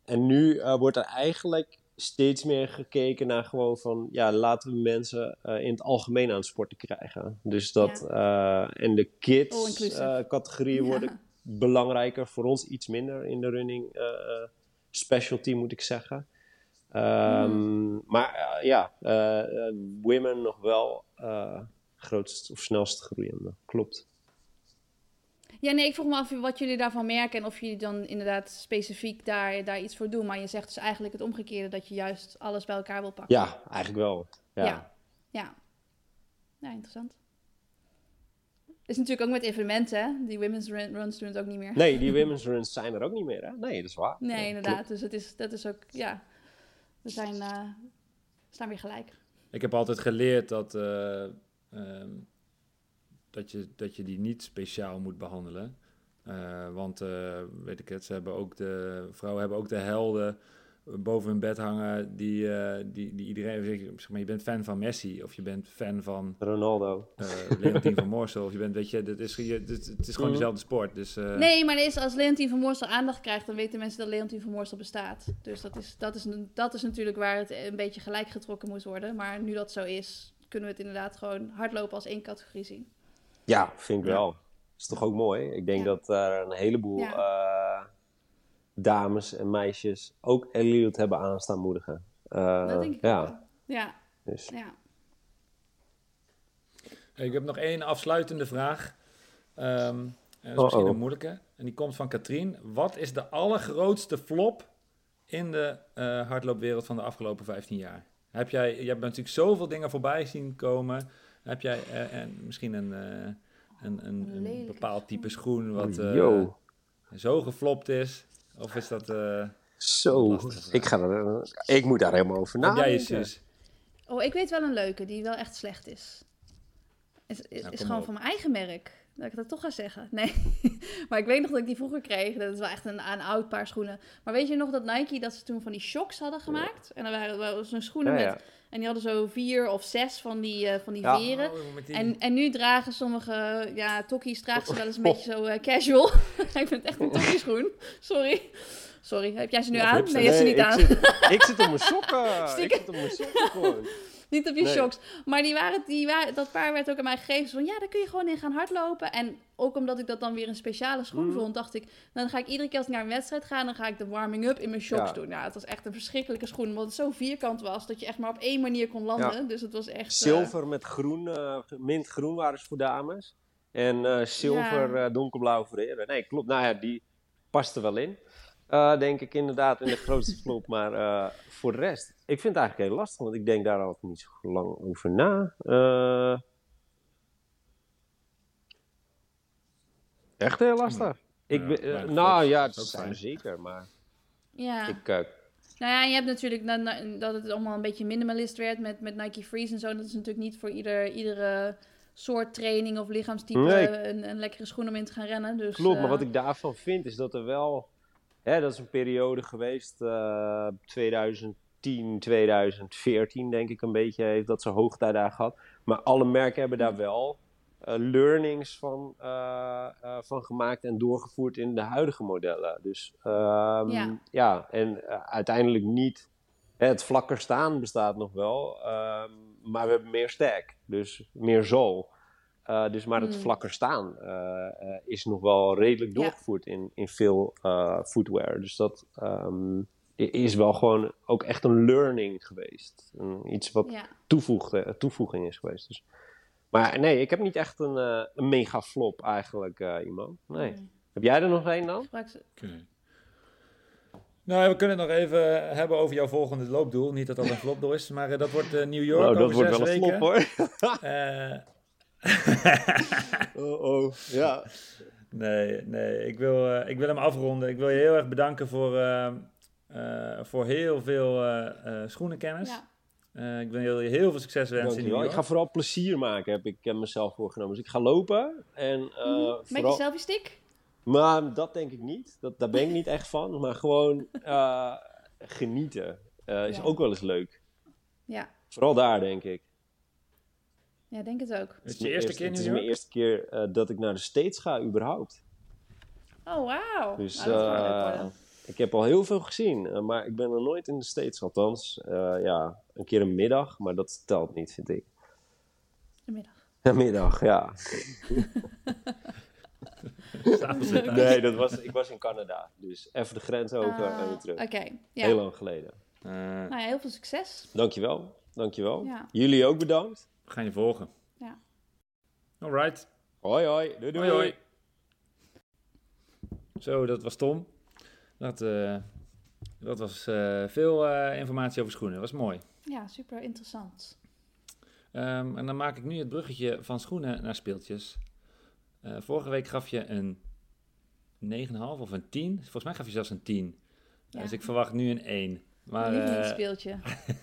En nu wordt er eigenlijk steeds meer gekeken naar gewoon van, ja, laten we mensen eh, in het algemeen aan het sporten krijgen. Dus dat, eh, en de kids eh, categorieën Ja. worden belangrijker. Voor ons iets minder in de running specialty, moet ik zeggen. Ehm, Maar eh, ja, women nog wel grootst of snelst groeiende. Klopt. Ja, nee, ik vroeg me af wat jullie daarvan merken en of jullie dan inderdaad specifiek daar, daar iets voor doen. Maar je zegt dus eigenlijk het omgekeerde, dat je juist alles bij elkaar wil pakken. Ja, eigenlijk wel. Ja. Ja. Ja, ja interessant. Is natuurlijk ook met evenementen, hè? Die women's run- runs doen het ook niet meer. Nee, die women's runs zijn er ook niet meer, hè? Nee, dat is waar. Nee, Ja, inderdaad. Dus het is, dat is ook, ja. We zijn, eh, staan weer gelijk. Ik heb altijd geleerd dat, eh, ehm, dat, je, dat je die niet speciaal moet behandelen. Eh, want, eh, weet ik het, ze hebben ook de, vrouwen hebben ook de helden boven hun bed hangen die, eh, die, die iedereen, zeg maar, je bent fan van Messi of je bent fan van Ronaldo. eh Leontien van Moorsel of je bent, weet je, dit is, je, dit, het is gewoon Mhm. dezelfde sport. Dus, eh, Nee, maar is, als Leontien van Moorsel aandacht krijgt, dan weten mensen dat Leontien van Moorsel bestaat. Dus dat is, dat, is, dat is natuurlijk waar het een beetje gelijk getrokken moest worden. Maar nu dat zo is, kunnen we het inderdaad gewoon hardlopen als één categorie zien. Ja, vind ik Ja. wel. is toch ook mooi? Ik denk Ja. dat er een heleboel Ja. eh, dames en meisjes ook Elliot hebben aanstaan moedigen. Eh, dat denk ik ja, ook. Ja, Dus. ja. Ik heb nog één afsluitende vraag. Ehm, dat is Oh, misschien oh. een moeilijke. En die komt van Katrien. Wat is de allergrootste flop in de eh, hardloopwereld van de afgelopen 15 jaar? Heb jij, je hebt natuurlijk zoveel dingen voorbij zien komen. Heb jij eh, en misschien een, eh, een, een, Een bepaald type schoen wat eh, zo geflopt is? Of is dat... eh zo. Ik, ga er, ik moet daar helemaal over jij nadenken. Oh, ik weet wel een leuke die wel echt slecht is. Is, is, Nou, is gewoon op. van mijn eigen merk. Dat ik dat toch ga zeggen. Nee. maar ik weet nog dat ik die vroeger kreeg. Dat is wel echt een, een oud paar schoenen. Maar weet je nog dat Nike, dat ze toen van die shocks hadden gemaakt? En dan waren wel zo'n schoenen Ja, met... En die hadden zo vier of zes van die, eh, van die Ja. veren. Oh, die- En, en nu dragen sommige, ja, tokkies dragen ze wel eens een beetje zo eh, casual. ik vind het echt een tokkie schoen. Sorry. Sorry, heb jij ze nu aan? Nee, je hebt ze niet ik aan. Zit, ik zit op mijn sokken. ik zit op mijn sokken gewoon. Niet op je Nee. shocks. Maar die waren, die waren, dat paar werd ook aan mij gegeven. Van, ja, daar kun je gewoon in gaan hardlopen. En ook omdat ik dat dan weer een speciale schoen Mhm. vond, dacht ik... Dan ga ik iedere keer als ik naar een wedstrijd ga, dan ga ik de warming-up in mijn shocks Ja. doen. Nou, het was echt een verschrikkelijke schoen. Omdat het zo vierkant was, dat je echt maar op één manier kon landen. Dus het was echt... eh, Zilver met groen, eh mintgroen waren ze voor dames. En eh, zilver, donkerblauw voor heren. Nee, klopt. Nou ja, die past er wel in. Eh, denk ik inderdaad in de grootste flop. Maar eh, voor de rest, ik vind het eigenlijk heel lastig. Want ik denk daar altijd niet zo lang over na. Eh, echt heel lastig. Ik Ja, ben, weinig nou flops. ja, Dat het is ook zijn er zeker. Maar ja. ik, eh, Nou ja, en je hebt natuurlijk na- na- dat het allemaal een beetje minimalist werd met, met Nike Freeze en zo. Dat is natuurlijk niet voor ieder, iedere soort training of lichaamstype Nee. een, een lekkere schoen om in te gaan rennen. Dus, Klopt, maar wat ik daarvan vind is dat er wel... Hè, dat is een periode geweest, eh 2010, 2014 denk ik een beetje, heeft dat ze daar gehad. Maar alle merken hebben daar wel eh, learnings van, eh, eh, van gemaakt en doorgevoerd in de huidige modellen. Dus ehm, Ja. ja. en eh, uiteindelijk niet... hè, Het vlakker staan bestaat nog wel, ehm, maar we hebben meer stack, dus meer zool. Uh, dus maar het Hmm. vlakker staan uh, uh, is nog wel redelijk Ja. doorgevoerd in, in veel uh, footwear. Dus dat um, is wel gewoon ook echt een learning geweest. Een, iets wat ja. toevoegde, toevoeging is geweest. Dus. Maar nee, ik heb niet echt een, uh, een mega flop eigenlijk, uh, iemand. Nee. Nee. Heb jij er nog een dan? Nou, we kunnen het nog even hebben over jouw volgende loopdoel. Niet dat dat een flopdoel is, maar eh, dat wordt eh, New York Nou, dat over wordt zes wel een flop hoor. Oh, oh, ja. nee, nee. Ik wil, eh, ik wil hem afronden. Ik wil je heel erg bedanken voor, eh, eh, voor heel veel eh, eh, schoenenkennis. Ja. Eh, ik wil je heel veel succes wensen Dankjewel. Ik ga vooral plezier maken, heb ik mezelf voorgenomen. Dus ik ga lopen en uh, Mhm. Met je selfie stick? Maar dat denk ik niet. Dat, daar ben ik niet echt van. Maar gewoon uh, genieten uh, is Ja. ook wel eens leuk. Ja. Vooral daar, denk ik. Ja, denk het ook. Het is je eerste keer in Het is New mijn eerste keer uh, dat ik naar de States ga, überhaupt. Oh, wauw. Dus Nou, dat uh, worden. ik heb al heel veel gezien. uh, maar ik ben nog nooit in de States. Althans, uh, ja, een keer een middag. Maar dat telt niet, vind ik. Een middag. Een middag, ja. Nee, dat was, ik was in Canada. Dus even de grens over Ah, en weer terug. Oké, ja. Heel lang geleden. Eh, Nou ja, heel veel succes. Dankjewel. Dankjewel. Ja. Jullie ook bedankt. We gaan je volgen. Ja. Alright. Hoi hoi. Doei doei. Hoi, hoi. Zo, dat was Tom. Dat, eh, dat was eh, veel eh, informatie over schoenen. Dat was mooi. Ja, super interessant. Ehm, en dan maak ik nu het bruggetje van schoenen naar speeltjes. Eh, vorige week gaf je een 9,5 of een 10. Volgens mij gaf je zelfs een 10. Ja. Dus ik verwacht nu een 1. Maar Een eh, speeltje.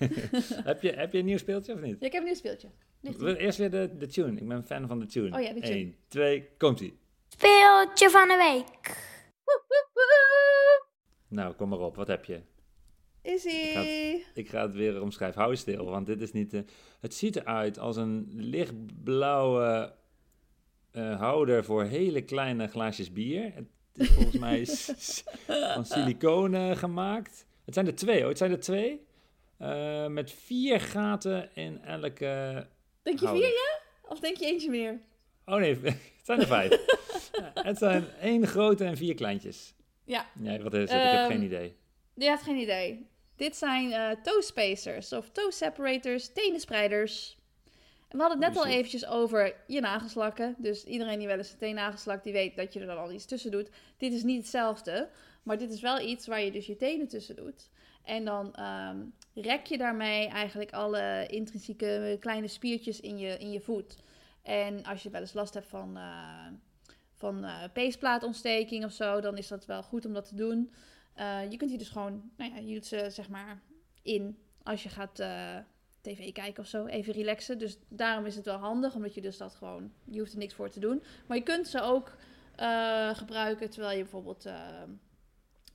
heb, je, heb je een nieuw speeltje of niet? Ja, ik heb een nieuw speeltje. Eerst weer de, de tune. Ik ben fan van de tune. Oh ja, de tune. 1, 2, komt ie. Speeltje van de week. Nou, kom maar op. Wat heb je? Is ie? Ik ga het weer omschrijven. Hou je stil, want dit is niet... eh, het ziet eruit als een lichtblauwe eh, houder voor hele kleine glaasjes bier. Het is volgens mij van siliconen gemaakt. Het zijn er twee, oh, het zijn er twee. Eh, met vier gaten in elke... Denk je vier, ja? Of denk je eentje meer? Oh nee, het zijn er vijf. Het zijn één grote en vier kleintjes. Ja, Nee, wat is het? Ik heb Ehm, geen idee. je had geen idee. Dit zijn eh toe spacers of toe separators, tenenspreiders. En we hadden het net al eventjes over je nagelslakken. Dus iedereen die wel eens een teennagelslak, die weet dat je er dan al iets tussen doet. Dit is niet hetzelfde, maar dit is wel iets waar je dus je tenen tussen doet. En dan ehm, rek je daarmee eigenlijk alle intrinsieke kleine spiertjes in je, in je voet. En als je wel eens last hebt van, eh van eh, peesplaatontsteking of zo, dan is dat wel goed om dat te doen. Eh, je kunt hier dus gewoon, nou ja, je doet ze zeg maar in als je gaat tv kijken of zo, even relaxen. Dus daarom is het wel handig, omdat je dus dat gewoon, je hoeft er niks voor te doen. Maar je kunt ze ook gebruiken terwijl je bijvoorbeeld eh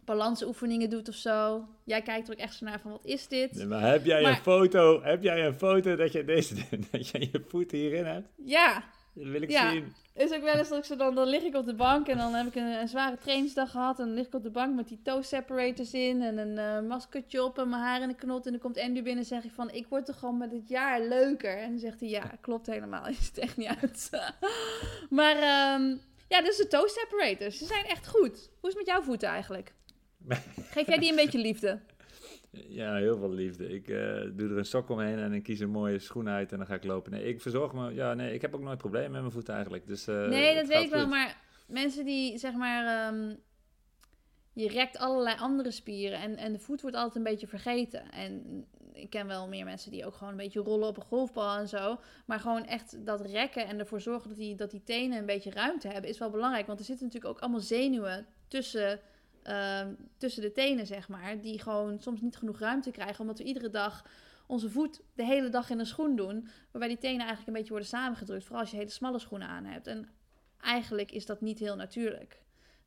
balansoefeningen doet of zo. Jij kijkt er ook echt zo naar van, wat is dit? Nee, maar heb jij Maar- een foto, heb jij een foto dat je deze, dat je je voeten hierin hebt? Ja, Dat wil ik Ja. zien. is ook wel eens dat ik zo dan, dan lig ik op de bank en dan heb ik een, een zware trainingsdag gehad. En dan lig ik op de bank met die toe separators in en een eh maskertje op en mijn haar in de knot. En dan komt Andy binnen en zeg ik van, ik word toch gewoon met het jaar leuker. En dan zegt hij, ja, klopt helemaal. Ziet er echt niet uit. maar ehm, ja, dus de toe separators, ze zijn echt goed. Hoe is het met jouw voeten eigenlijk? Geef jij die een beetje liefde? Ja, heel veel liefde. Ik eh, doe er een sok omheen en ik kies een mooie schoen uit en dan ga ik lopen. Nee, ik verzorg me. Ja, nee, ik heb ook nooit problemen met mijn voeten eigenlijk. Dus, eh, Nee, dat weet ik wel, maar mensen die zeg maar. ehm, je rekt allerlei andere spieren en, en de voet wordt altijd een beetje vergeten. En ik ken wel meer mensen die ook gewoon een beetje rollen op een golfbal en zo. Maar gewoon echt dat rekken en ervoor zorgen dat die, dat die tenen een beetje ruimte hebben, is wel belangrijk. Want er zitten natuurlijk ook allemaal zenuwen tussen, ehm, tussen de tenen, zeg maar. Die gewoon soms niet genoeg ruimte krijgen, omdat we iedere dag onze voet de hele dag in een schoen doen. Waarbij die tenen eigenlijk een beetje worden samengedrukt. Vooral als je hele smalle schoenen aan hebt. En eigenlijk is dat niet heel natuurlijk.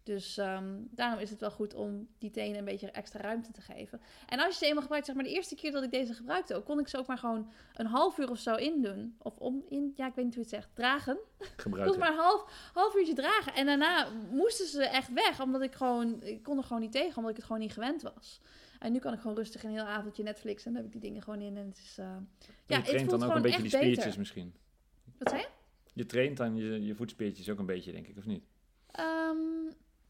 Dus ehm, daarom is het wel goed om die tenen een beetje extra ruimte te geven. En als je ze eenmaal gebruikt, zeg maar de eerste keer dat ik deze gebruikte ook, kon ik ze ook maar gewoon een half uur of zo in doen. Of om in, ja, ik weet niet hoe je het zegt, dragen. Ik Gebruiken. ze maar een half, half uurtje dragen. En daarna moesten ze echt weg, omdat ik gewoon, ik kon er gewoon niet tegen, omdat ik het gewoon niet gewend was. En nu kan ik gewoon rustig een heel avondje Netflix en dan heb ik die dingen gewoon in. En het is, eh, ja, je traint dan ook een beetje die spiertjes beter. misschien. Wat zei je? Je traint dan je, je voetspiertjes ook een beetje, denk ik, of niet? Ehm,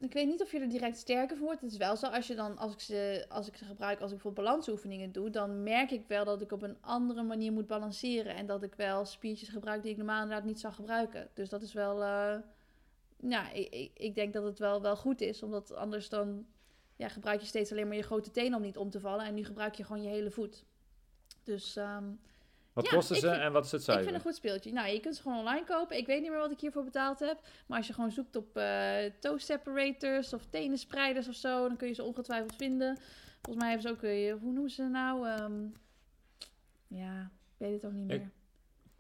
ik weet niet of je er direct sterker van wordt. Het is wel zo, als, je dan, als, ik ze, als ik ze gebruik, als ik bijvoorbeeld balansoefeningen doe, dan merk ik wel dat ik op een andere manier moet balanceren. En dat ik wel spiertjes gebruik die ik normaal inderdaad niet zou gebruiken. Dus dat is wel, eh, ja, ik, ik, denk dat het wel, wel goed is. Omdat anders dan ja, gebruik je steeds alleen maar je grote tenen om niet om te vallen. En nu gebruik je gewoon je hele voet. Dus ehm, Wat Ja, kosten ik ze vind- en wat is het ik zuiver? vind een goed speeltje. Nou, je kunt ze gewoon online kopen. Ik weet niet meer wat ik hiervoor betaald heb. Maar als je gewoon zoekt op eh toe separators of tenenspreiders of zo, dan kun je ze ongetwijfeld vinden. Volgens mij hebben ze ook, eh, hoe noemen ze nou? Ehm, ja, ik weet het ook niet Ik- meer.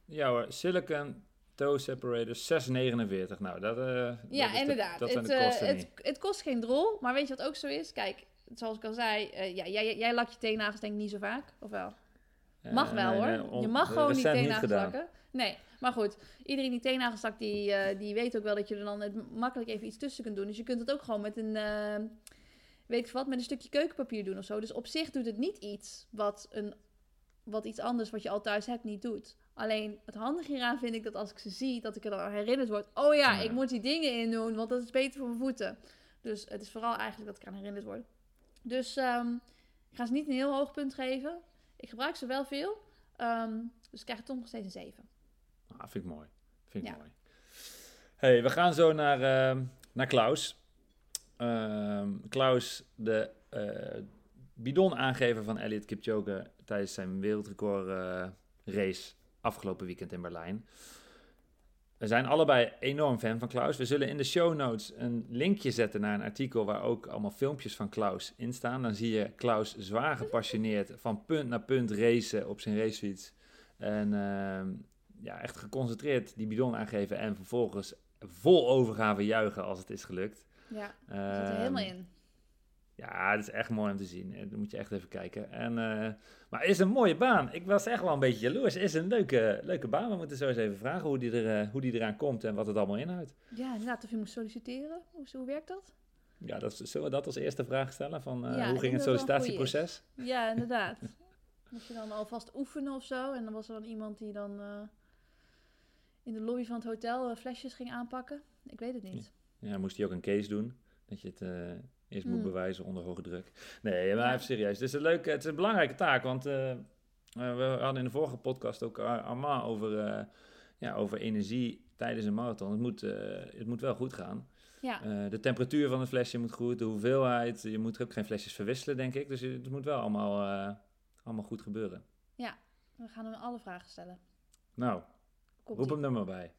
Ja hoor, silicon toe separators 6,49. Nou, dat, dat is Ja, de- inderdaad. dat zijn het, de kosten het, niet. het kost geen drol. Maar weet je wat ook zo is? Kijk, zoals ik al zei, ja, jij, jij lakt je teennagels denk ik niet zo vaak, of wel? Mag Eh, wel nee, hoor. nee, je mag gewoon die recent niet teennagels lakken. Nee, maar goed. Iedereen die teennagels lakt, die, eh, die weet ook wel dat je er dan het makkelijk even iets tussen kunt doen. Dus je kunt het ook gewoon met een, eh, weet ik wat, met een stukje keukenpapier doen of zo. Dus op zich doet het niet iets wat, een, wat iets anders wat je al thuis hebt niet doet. Alleen het handige hieraan vind ik dat als ik ze zie, dat ik er dan herinnerd word. Oh ja, Ja. ik moet die dingen in doen, want dat is beter voor mijn voeten. Dus het is vooral eigenlijk dat ik eraan herinnerd word. Dus ehm, ik ga ze niet een heel hoog punt geven. Ik gebruik ze wel veel. Ehm, dus ik krijg toch nog steeds een 7. Ah, vind ik mooi. Vind ik Ja. mooi. hey, we gaan zo naar, ehm, naar Klaus. Ehm, Klaus, de eh bidon-aangever van Elliot Kipchoge tijdens zijn wereldrecord eh, race afgelopen weekend in Berlijn. We zijn allebei enorm fan van Klaus. We zullen in de show notes een linkje zetten naar een artikel waar ook allemaal filmpjes van Klaus in staan. Dan zie je Klaus zwaar gepassioneerd van punt naar punt racen op zijn racefiets. En ehm, ja, echt geconcentreerd die bidon aangeven en vervolgens vol overgave juichen als het is gelukt. Ja, ik zit er Ehm, helemaal in. Ja, het is echt mooi om te zien. Dat moet je echt even kijken. En, eh, maar het is een mooie baan. Ik was echt wel een beetje jaloers. Het is een leuke, leuke baan. We moeten zo eens even vragen hoe die, er, eh, hoe die eraan komt en wat het allemaal inhoudt. Ja, inderdaad, of je moet solliciteren. Hoe, hoe werkt dat? Ja, dat, zullen we dat als eerste vraag stellen? Van, eh, Ja, hoe ging het sollicitatieproces? Ja, inderdaad. Moest je dan alvast oefenen of zo. En dan was er dan iemand die dan in de lobby van het hotel flesjes ging aanpakken. Ik weet het niet. Ja, moest hij ook een case doen. Dat je het eerst moet Hmm. bewijzen onder hoge druk. Nee, maar Ja. even serieus. Het is een, leuke, het is een belangrijke taak. Want eh, eh, we hadden in de vorige podcast ook Ar- Armand over, eh, ja, over energie tijdens een marathon. Het moet, het moet wel goed gaan. Ja, de temperatuur van het flesje moet goed, de hoeveelheid. Je moet ook geen flesjes verwisselen, denk ik. Dus het moet wel allemaal, allemaal goed gebeuren. we gaan hem alle vragen stellen. Nou, Komt roep hem er maar bij.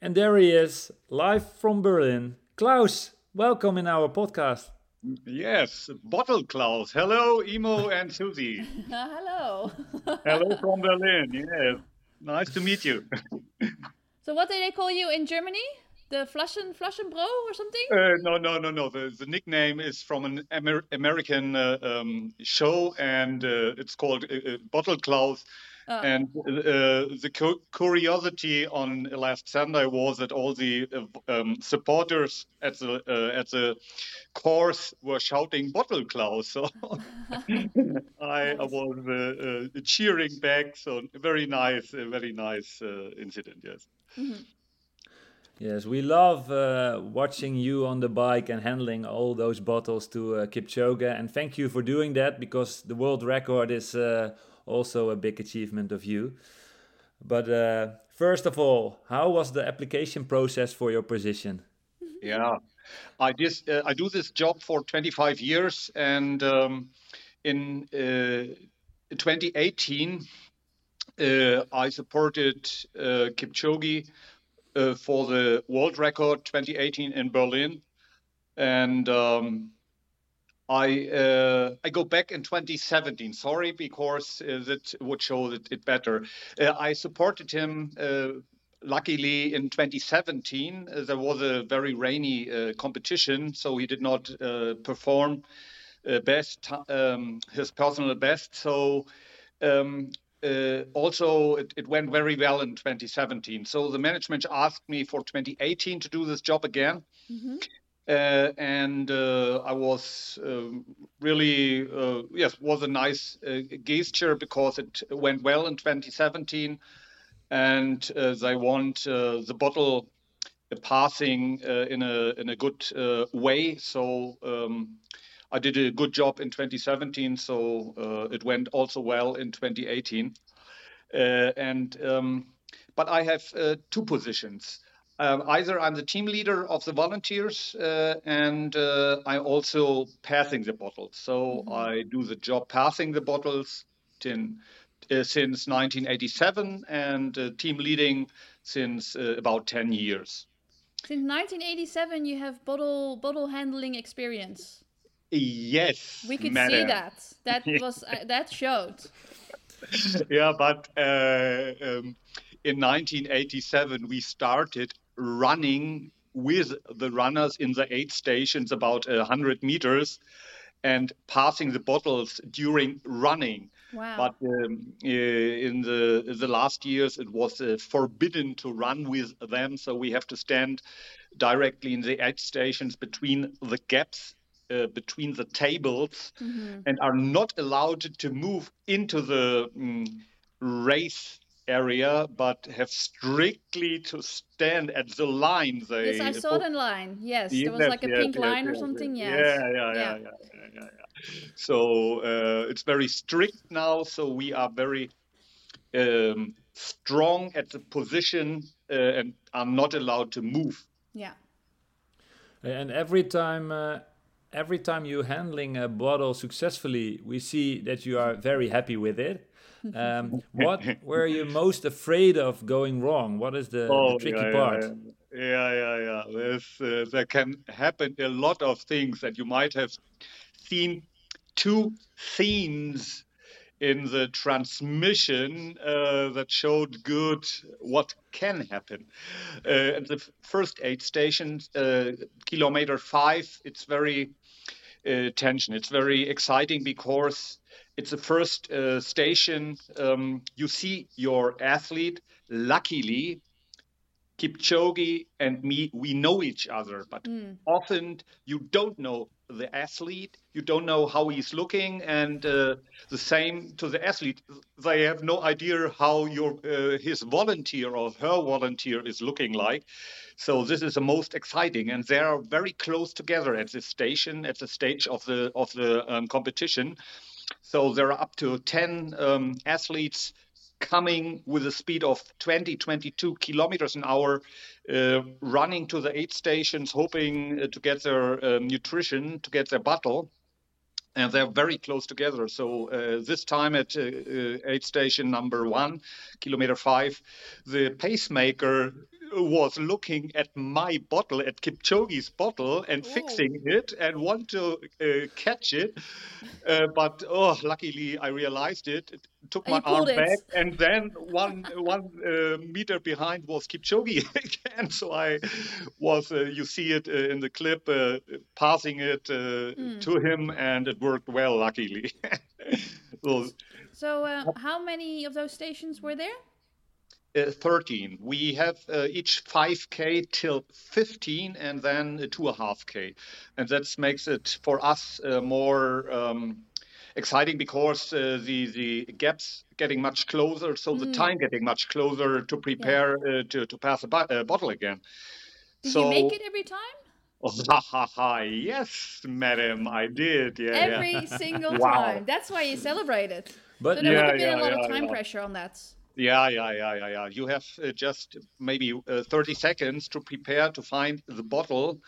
And there he is, live from Berlin. Klaus, welcome in our podcast. Yes, Bottle Klaus. Hello, Imo and Susie. Hello. Hello from Berlin. Yes. Nice to meet you. so what do they call you in Germany? The Flaschen, Flaschenbro or something? Uh, no, no, no, no. The, the nickname is from an Amer- American uh, um, show, and uh, it's called uh, uh, Bottle Klaus. Oh. And uh, the cu- curiosity on last Sunday was that all the uh, um, supporters at the uh, at the course were shouting "Bottle Klaus." So I, I was uh, uh, cheering back. So very nice, a very nice uh, incident. Yes. Yes, we love uh, watching you on the bike and handling all those bottles to uh, Kipchoge. And thank you for doing that because the world record is uh, also a big achievement of you. But uh, first of all, how was the application process for your position? Yeah, I dis, uh, I do this job for 25 years, and um, in uh, 2018, uh, I supported uh, Kipchoge uh, for the world record 2018 in Berlin, and um, I uh, I go back in 2017. Sorry, because uh, that would show it, better. Uh, I supported him. Uh, luckily, in 2017, uh, there was a very rainy uh, competition, so he did not perform best um, his personal best. So. Um, also, it, it, went very well in 2017. So the management asked me for 2018 to do this job again. Mm-hmm. Uh, and uh, I was um, really uh, yes was a nice gesture because it went well in 2017, and they want the bottle passing in a in a good way. So. Um, I did a good job in 2017, so uh, it went also well in 2018. Uh, and um, but I have uh, two positions. Um, either I'm the team leader of the volunteers uh, and uh, I'm also passing the bottles. So mm-hmm. I do the job passing the bottles in, uh, since 1987 and uh, team leading since uh, about 10 years. Since 1987, you have bottle bottle handling experience. Yes, we could madam. see that. That was uh, that showed. yeah, but um, in 1987 we started running with the runners in the aid stations about 100 meters and passing the bottles during running. Wow. But um, in the the last years, it was uh, forbidden to run with them, so we have to stand directly in the aid stations between the gaps uh, between the tables, mm-hmm. and are not allowed to move into the um, race area, but have strictly to stand at the line. They, yes, I saw the line. Yes, there was like a yes, pink yes, line or something. Yes. Yeah, yeah, yeah, yeah, yeah, yeah. So uh, it's very strict now. So we are very um, strong at the position uh, and are not allowed to move. Yeah. And every time. Uh, every time you're handling a bottle successfully, we see that you are very happy with it. Um, what were you most afraid of going wrong? What is the, oh, the tricky yeah, part? Yeah, yeah, yeah. yeah. There's, uh, there can happen a lot of things that you might have seen two scenes in the transmission uh, that showed good what can happen. Uh, at the first aid station, uh, kilometer five, it's very uh, tension. It's very exciting because it's the first uh, station. Um, you see your athlete. Luckily, Kipchoge and me, we know each other, but mm. often you don't know the athlete, you don't know how he's looking, and uh, the same to the athlete. They have no idea how your uh, his volunteer or her volunteer is looking like. So this is the most exciting, and they are very close together at this station, at the stage of the of the um, competition. So there are up to 10 um, athletes coming with a speed of 20, 22 kilometers an hour, uh, running to the aid stations, hoping uh, to get their um, nutrition, to get their bottle. And they're very close together. So uh, this time at uh, uh, aid station number one, kilometer five, the pacemaker was looking at my bottle, at Kipchoge's bottle, and Ooh. fixing it and want to uh, catch it. Uh, but oh, luckily I realized it. it took my arm it. back, and then one one uh, meter behind was Kipchoge again. So I was, uh, you see it uh, in the clip, uh, passing it mm. to him, and it worked well, luckily. so, so how many of those stations were there? Uh, 13. We have uh, each 5k till 15 and then 2.5k. And that makes it for us uh, more um, exciting because uh, the, the gaps getting much closer, so mm. the time getting much closer to prepare yeah. Uh, to, to pass a bo- bottle again. Did so, you make it every time? Oh, ha, ha, ha. Yes, madam, I did. Yeah, every yeah. single wow. time. That's why you celebrate it. But so there yeah, would have been a lot of time pressure on that. Yeah, yeah, yeah, yeah, yeah. You have uh, just maybe uh, 30 seconds to prepare to find the bottle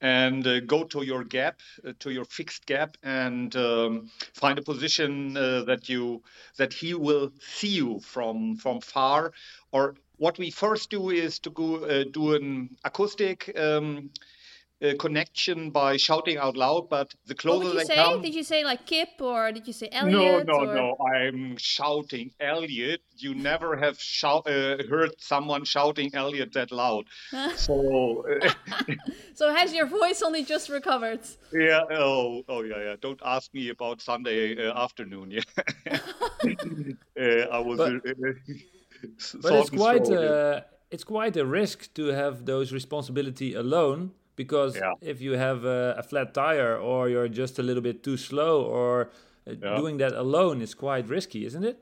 and uh, go to your gap, uh, to your fixed gap, and um, find a position uh, that you that he will see you from from far. Or what we first do is to go uh, do an acoustic. Um, uh, connection by shouting out loud, but the What closer would you they say? come. Did you say like Kip or did you say No, Elliot? no, or... no. I'm shouting Elliot. You never have shout, uh, heard someone shouting Elliot that loud. so, uh, So has your voice only just recovered? yeah. Oh, oh, yeah, yeah. Don't ask me about Sunday uh, afternoon. Yeah. uh, I was. But- uh, But it's quite uh, it's quite a risk to have those responsibility alone because Yeah. if you have a, a flat tire or you're just a little bit too slow or uh, Yeah. doing that alone is quite risky, isn't it?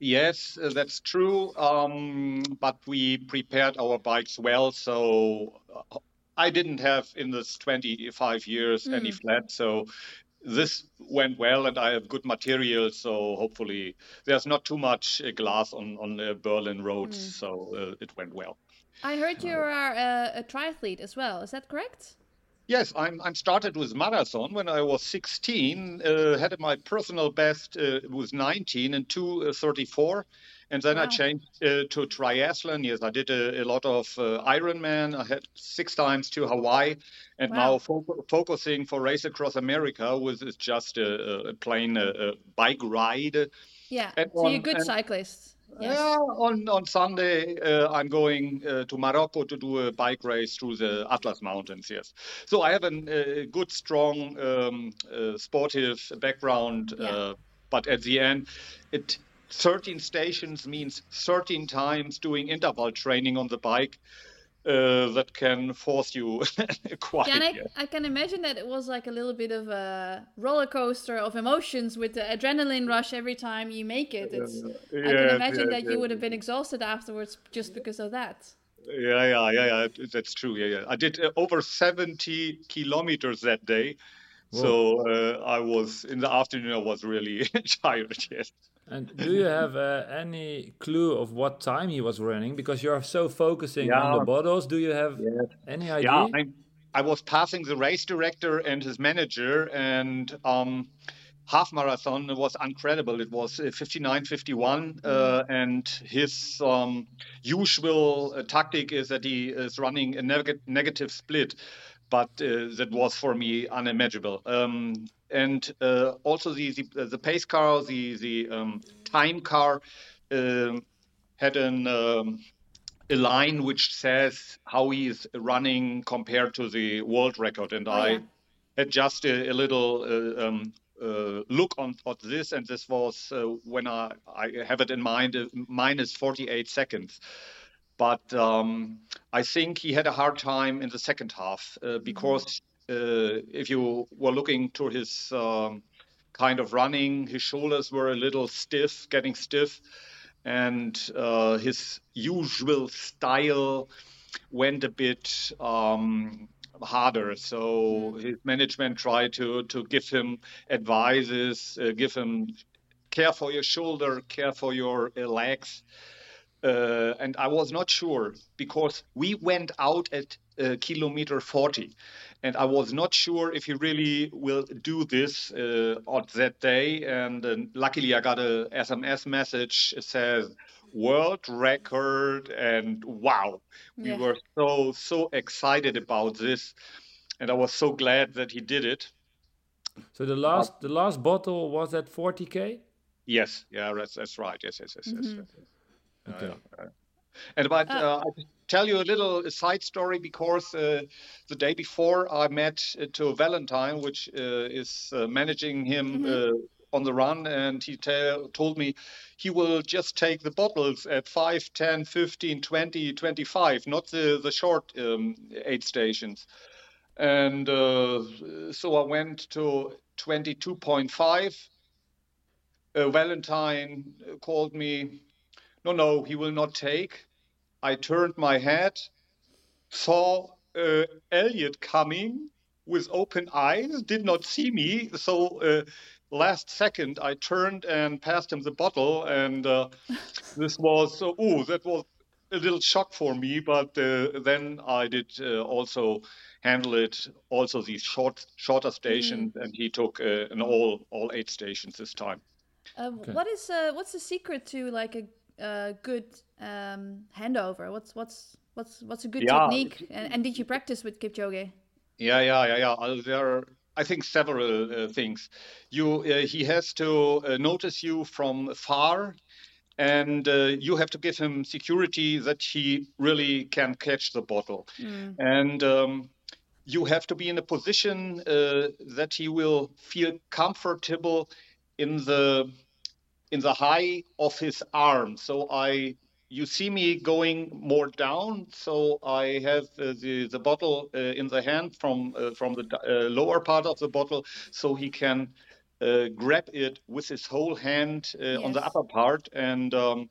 Yes, uh, that's true. Um, but we prepared our bikes well, so uh, I didn't have in this 25 years any flat. So this went well, and I have good material. So hopefully, there's not too much uh, glass on on the Berlin roads. So uh, it went well. I heard you are a, a triathlete as well. Is that correct? Yes, I'm. I'm started with marathon when I was 16. Uh, had my personal best uh, was 19 and 234, and then I changed uh, to triathlon. Yes, I did a, a lot of uh, Ironman. I had six times to Hawaii, and Wow. now fo- focusing for race across America was is just a, a- plain uh, uh, bike ride. Yeah. And so you're a good and- cyclist. Yes. Yeah, on on Sunday uh, I'm going uh, to Morocco to do a bike race through the Atlas Mountains. Yes, so I have a uh, good, strong, um, uh, sportive background. Yeah. Uh, but at the end, it 13 stations means 13 times doing interval training on the bike. Uh, that can force you quite. Yeah, and I. I can imagine that it was like a little bit of a roller coaster of emotions with the adrenaline rush every time you make it. It's, I can imagine yes, that you would have been exhausted afterwards just because of that. Yeah, yeah, yeah, yeah. That's true. Yeah, yeah. I did uh, over 70 kilometers that day. So uh, I was in the afternoon. I was really tired. Yes. And do you have uh, any clue of what time he was running? Because you're so focusing on the bottles. Do you have any idea? Yeah, I, I was passing the race director and his manager, and um, half marathon was incredible. It was uh, 59 51, uh, and his um, usual uh, tactic is that he is running a neg- negative split. But uh, that was for me unimaginable. Um, and uh, also the, the the pace car, the the um, time car, um, had an um, a line which says how he is running compared to the world record, and Oh, I yeah. had just a, a little uh, um, uh, look on, on this, and this was uh, when I, I have it in mind uh, minus 48 seconds. But um, I think he had a hard time in the second half uh, because uh, if you were looking to his um, kind of running, his shoulders were a little stiff, getting stiff, and uh, his usual style went a bit um, harder. So his management tried to to give him advices, uh, give him care for your shoulder, care for your uh, legs. Uh, and I was not sure because we went out at uh, kilometer 40, and I was not sure if he really will do this uh, on that day. And uh, luckily, I got a SMS message. It says world record, and wow, we Yeah. were so so excited about this, and I was so glad that he did it. So the last the last bottle was at 40k. Yes, yeah, that's that's right. Yes, yes, yes, yes. Mm-hmm. yes. Okay. And about, Ah. uh, I'll tell you a little side story because uh, the day before I met uh, to Valentine, which uh, is uh, managing him uh, on the run, and he tell told me he will just take the bottles at 5, 10, 15, 20, 25, not the, the short um, eight stations. And uh, so I went to 22.5. Uh, Valentine called me no, no, he will not take. I turned my head, saw uh, Elliot coming with open eyes, did not see me. So, uh, last second, I turned and passed him the bottle. And uh, this was, uh, oh, that was a little shock for me. But uh, then I did uh, also handle it, also these short, shorter stations. And he took uh, an all, all eight stations this time. Uh, What is uh, what's the secret to like a uh, good um, handover? What's what's what's what's a good Yeah. technique? And, and did you practice with Kipchoge? Yeah, yeah, yeah, yeah. Uh, there are, I think, several uh, things. You, uh, he has to uh, notice you from far, and uh, you have to give him security that he really can catch the bottle. Mm. And um, you have to be in a position uh, that he will feel comfortable in the in the high of his arm. So I you see me going more down, so I have uh, the the bottle uh, in the hand from uh, from the uh, lower part of the bottle, so he can uh, grab it with his whole hand uh, on the upper part, and um,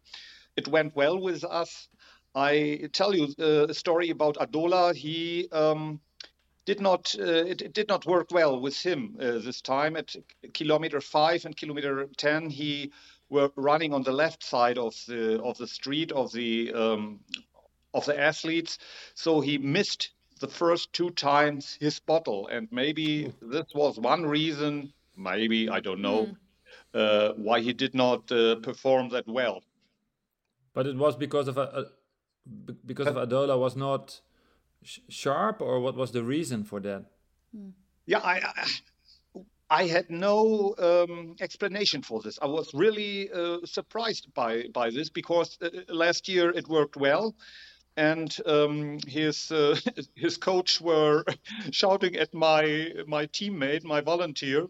it went well with us. I tell you uh, a story about Adola. He um, did not uh, it, it did not work well with him uh, this time at kilometer five and kilometer ten. He were running on the left side of the of the street of the um, of the athletes, so he missed the first two times his bottle, and maybe this was one reason. Maybe I don't know uh, why he did not uh, perform that well. But it was because of a, a be- because of Adola was not sh- sharp, or what was the reason for that? Yeah, I, I I had no um, explanation for this. I was really uh, surprised by by this because uh, last year it worked well, and um, his uh, his coach were shouting at my my teammate, my volunteer,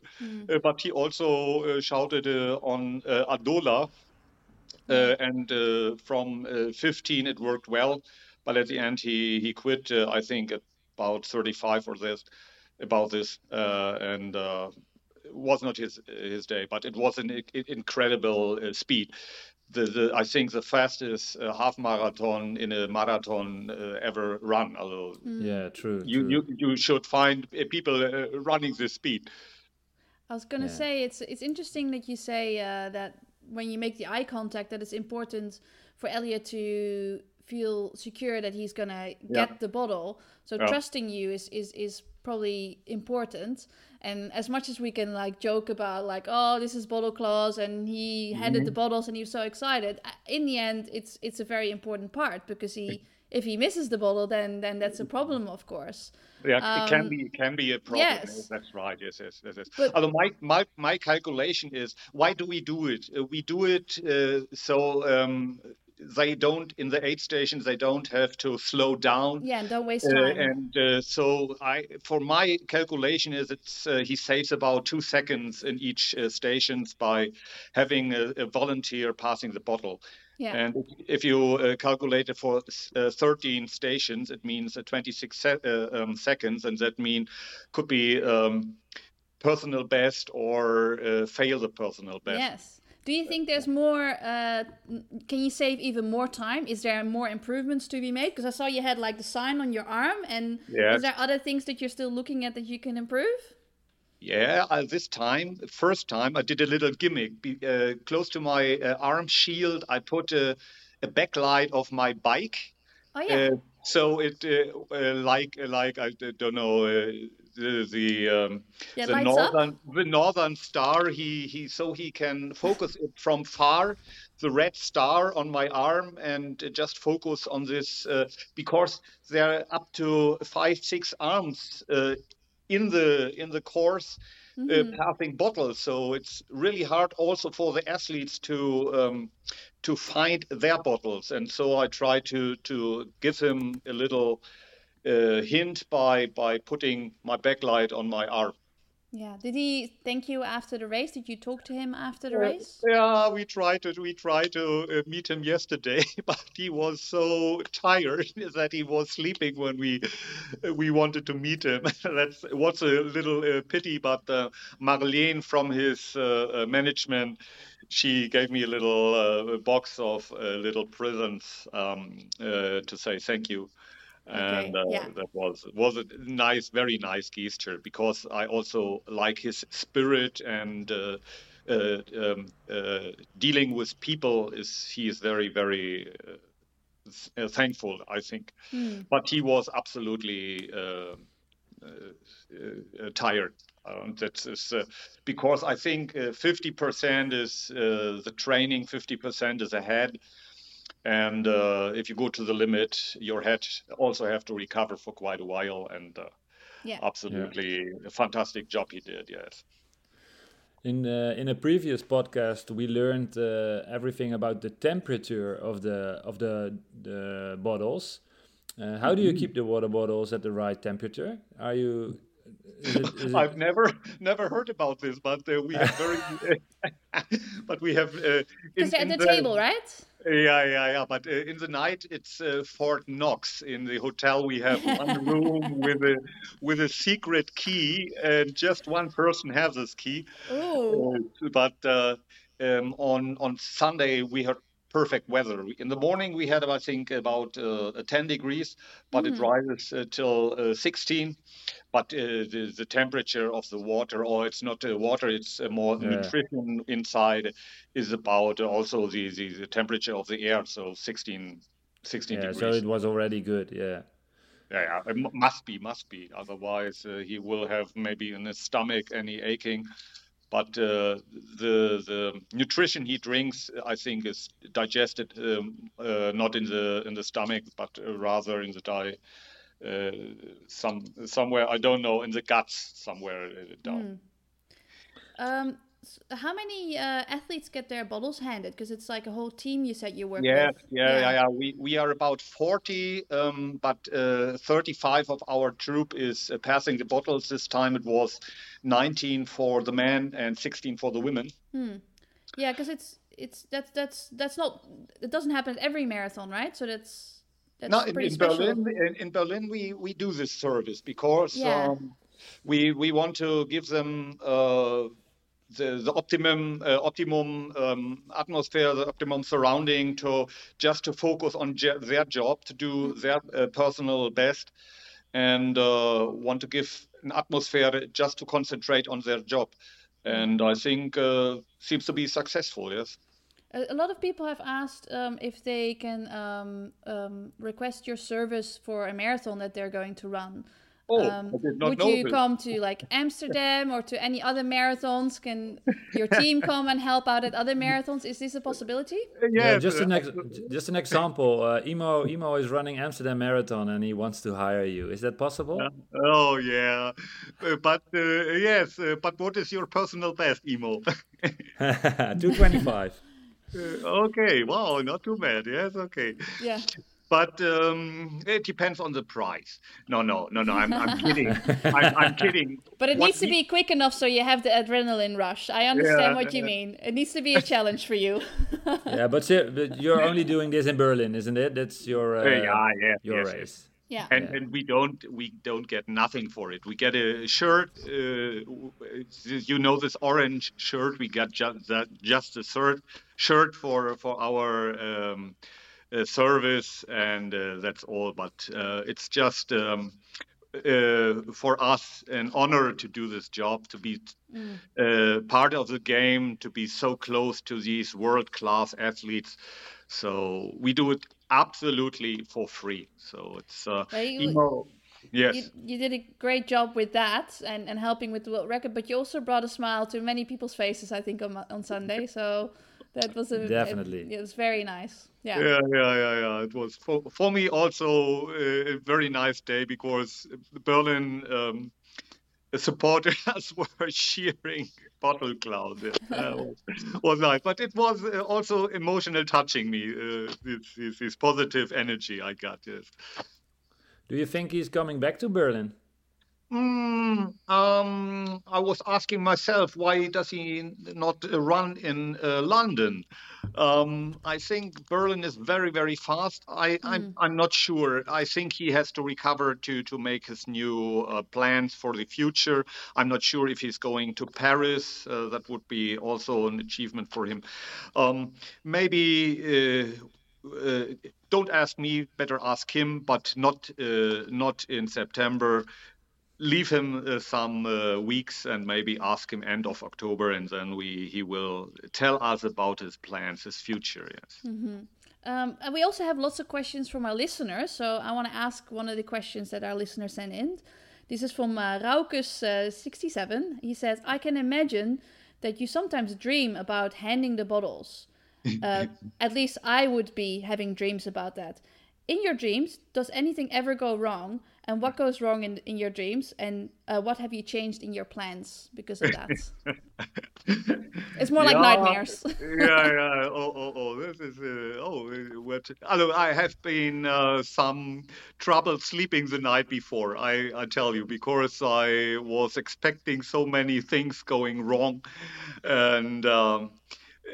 uh, but he also uh, shouted uh, on uh, Adola, uh, and uh, from uh, 15 it worked well, but at the end he he quit. Uh, I think at about 35 or this about this, uh, and uh, it was not his his day, but it was an i- incredible uh, speed. The, the I think the fastest uh, half marathon in a marathon uh, ever run. Although Yeah, true. you, true. you you should find uh, people uh, running this speed. I was gonna Yeah. say it's it's interesting that you say uh, that when you make the eye contact, that it's important for Elliot to feel secure that he's gonna Yeah. get the bottle. So Yeah. trusting you is is is probably important. And as much as we can like joke about like oh this is bottle clause and he handed the bottles and he was so excited, uh, in the end it's it's a very important part because he if he misses the bottle then then that's a problem of course. Yeah, it can Um, be it can be a problem. yes. That's right. Yes, yes, yes. yes. But- Although my, my my calculation is why do we do it? Uh, we do it uh, so um, they don't in the aid stations they don't have to slow down. Yeah, and don't waste Uh, time. and uh, so I, for my calculation is it's uh, he saves about two seconds in each uh, stations by having a, a volunteer passing the bottle. yeah. And if- you uh, calculate it for uh, 13 stations, it means uh, 26 se- uh, um, seconds, and that mean could be um, personal best or uh, fail the personal best. Yes. Do you think there's more? Uh, can you save even more time? Is there more improvements to be made? Because I saw you had like the sign on your arm, and Yes. is there other things that you're still looking at that you can improve? Yeah, uh, this time, first time, I did a little gimmick. Be, uh, close to my uh, arm shield, I put a, a backlight of my bike. Oh yeah, Uh, so it uh, uh, like like I don't know uh, the the um, Yeah, the lights up? northern the northern star he he so he can focus it from far the red star on my arm and uh, just focus on this uh, because there are up to five six arms uh, in the in the course uh, passing bottles. So it's really hard also for the athletes to um, to find their bottles. And so i try to to give him a little uh, hint by by putting my backlight on my arm yeah. Did he thank you after the race? Did you talk to him after the race? yeah we tried to we tried to uh, meet him yesterday but he was so tired that he was sleeping when we we wanted to meet him that's what's a little uh, pity but uh, Marlene from his uh, uh, management she gave me a little uh, box of uh, little presents um, uh, to say thank you and uh, yeah. that was was a nice very nice gesture because I also like his spirit and uh, uh, um, uh, dealing with people is he is very very uh, uh, thankful I think. But he was absolutely uh, uh, uh, tired. Um, that is uh, because I think uh, 50% is uh, the training 50% is ahead and uh, if you go to the limit your head also have to recover for quite a while and uh, Yeah. absolutely a fantastic job he did. Yes. In uh, in a previous podcast, we learned uh, everything about the temperature of the of the the bottles. Uh, how do you keep the water bottles at the right temperature? Are you? Is it, is it, I've never never heard about this, but uh, we have very, but we have uh, Because you're at in the table, right? Yeah, yeah, yeah. But uh, in the night, it's uh, Fort Knox. In the hotel, we have one room with a with a secret key, and just one person has this key. Uh, but uh, um, on on Sunday, we had perfect weather. In the morning, we had, I think, about uh, 10 degrees, but it rises uh, till uh, 16. But uh, the, the temperature of the water, or it's not uh, water, it's uh, more Yeah. nutrition inside, is about also the, the, the temperature of the air, so 16, 16 yeah, degrees. so it was already good. Yeah. Yeah, yeah, it must be, must be. Otherwise, uh, he will have maybe in his stomach any aching. But uh, the the nutrition he drinks, I think, is digested um, uh, not in the in the stomach, but uh, rather in the di uh, some somewhere I don't know in the guts somewhere down. Um, s- how many uh, athletes get their bottles handed? Because it's like a whole team you said you work Yes, with. yeah, yeah, yeah. We we are about 40, um, but uh, 35 of our troop is uh, passing the bottles. This time it was 19 for the men and 16 for the women. Hmm. Yeah, because it's it's that's that's that's not it doesn't happen at every marathon, right? So that's that's No, in, in. Berlin, in, in Berlin, we, we do this service because Yeah. um, we we want to give them uh, the the optimum uh, optimum um, atmosphere, the optimum surrounding to just to focus on je- their job, to do their uh, personal best, and uh, want to give an atmosphere just to concentrate on their job. And I think uh, seems to be successful. Yes. A, lot of people have asked um, if they can um, um, request your service for a marathon that they're going to run. Oh, Um, I did not would know you this. come to like Amsterdam or to any other marathons? Can your team come and help out at other marathons? Is this a possibility? Yeah, Yes, just uh, an ex- just an example. Uh, Emo Emo is running Amsterdam Marathon and he wants to hire you. Is that possible? Oh yeah, Uh, but uh, yes, uh, but what is your personal best, emo? Two twenty five. Uh, okay, wow, not too bad. Yes, okay, Yeah. But um, it depends on the price. No, no, no, no. I'm, I'm kidding. I'm, I'm kidding. But it What needs to be quick enough so you have the adrenaline rush. I understand Yeah, what you mean. It needs to be a challenge for you. yeah, but, you're only doing this in Berlin, isn't it? That's your uh, yeah, yeah, your yes, yes. race. yeah. and and we don't we don't get nothing for it. We get a shirt. Uh, you know this orange shirt. We got just that just a shirt shirt for for our um, service, and uh, that's all. But uh, it's just. Um, uh, for us, an honor to do this job, to be uh, part of the game, to be so close to these world-class athletes. So we do it absolutely for free. So it's uh, Well, you- emo- yes. You, you did a great job with that and, and helping with the world record, but you also brought a smile to many people's faces, I think, on, on Sunday. So that was a Definitely. It, it was very nice. Yeah. Yeah, yeah, yeah, yeah. It was for, for me also uh, a very nice day because Berlin um, supporters were cheering bottle cloud. Yeah, that was, was nice, but it was uh, also emotional touching me. Uh, this, this, this positive energy I got. Yes. Do you think he's coming back to Berlin? Mm, um, I was asking myself, why does he not run in uh, London? Um, I think Berlin is very, very fast. I, I'm, I'm not sure. I think he has to recover to to make his new uh, plans for the future. I'm not sure if he's going to Paris. Uh, that would be also an achievement for him. Um, maybe. Uh, uh, don't ask me. Better ask him. But not uh, not in September leave him uh, some uh, weeks and maybe ask him end of October, and then we he will tell us about his plans, his future. Yes. Um, and we also have lots of questions from our listeners. So I want to ask one of the questions that our listeners sent in. This is from uh, Raukus67. he says, I can imagine that you sometimes dream about handing the bottles. Uh, at least I would be having dreams about that. In your dreams, does anything ever go wrong? And what goes wrong in in your dreams? And uh, what have you changed in your plans because of that? it's more like Yeah. nightmares. yeah, yeah. Oh, oh, oh. This is uh, oh, uh, what? Although I have been uh, some trouble sleeping the night before. I, I tell you because I was expecting so many things going wrong, and. Um,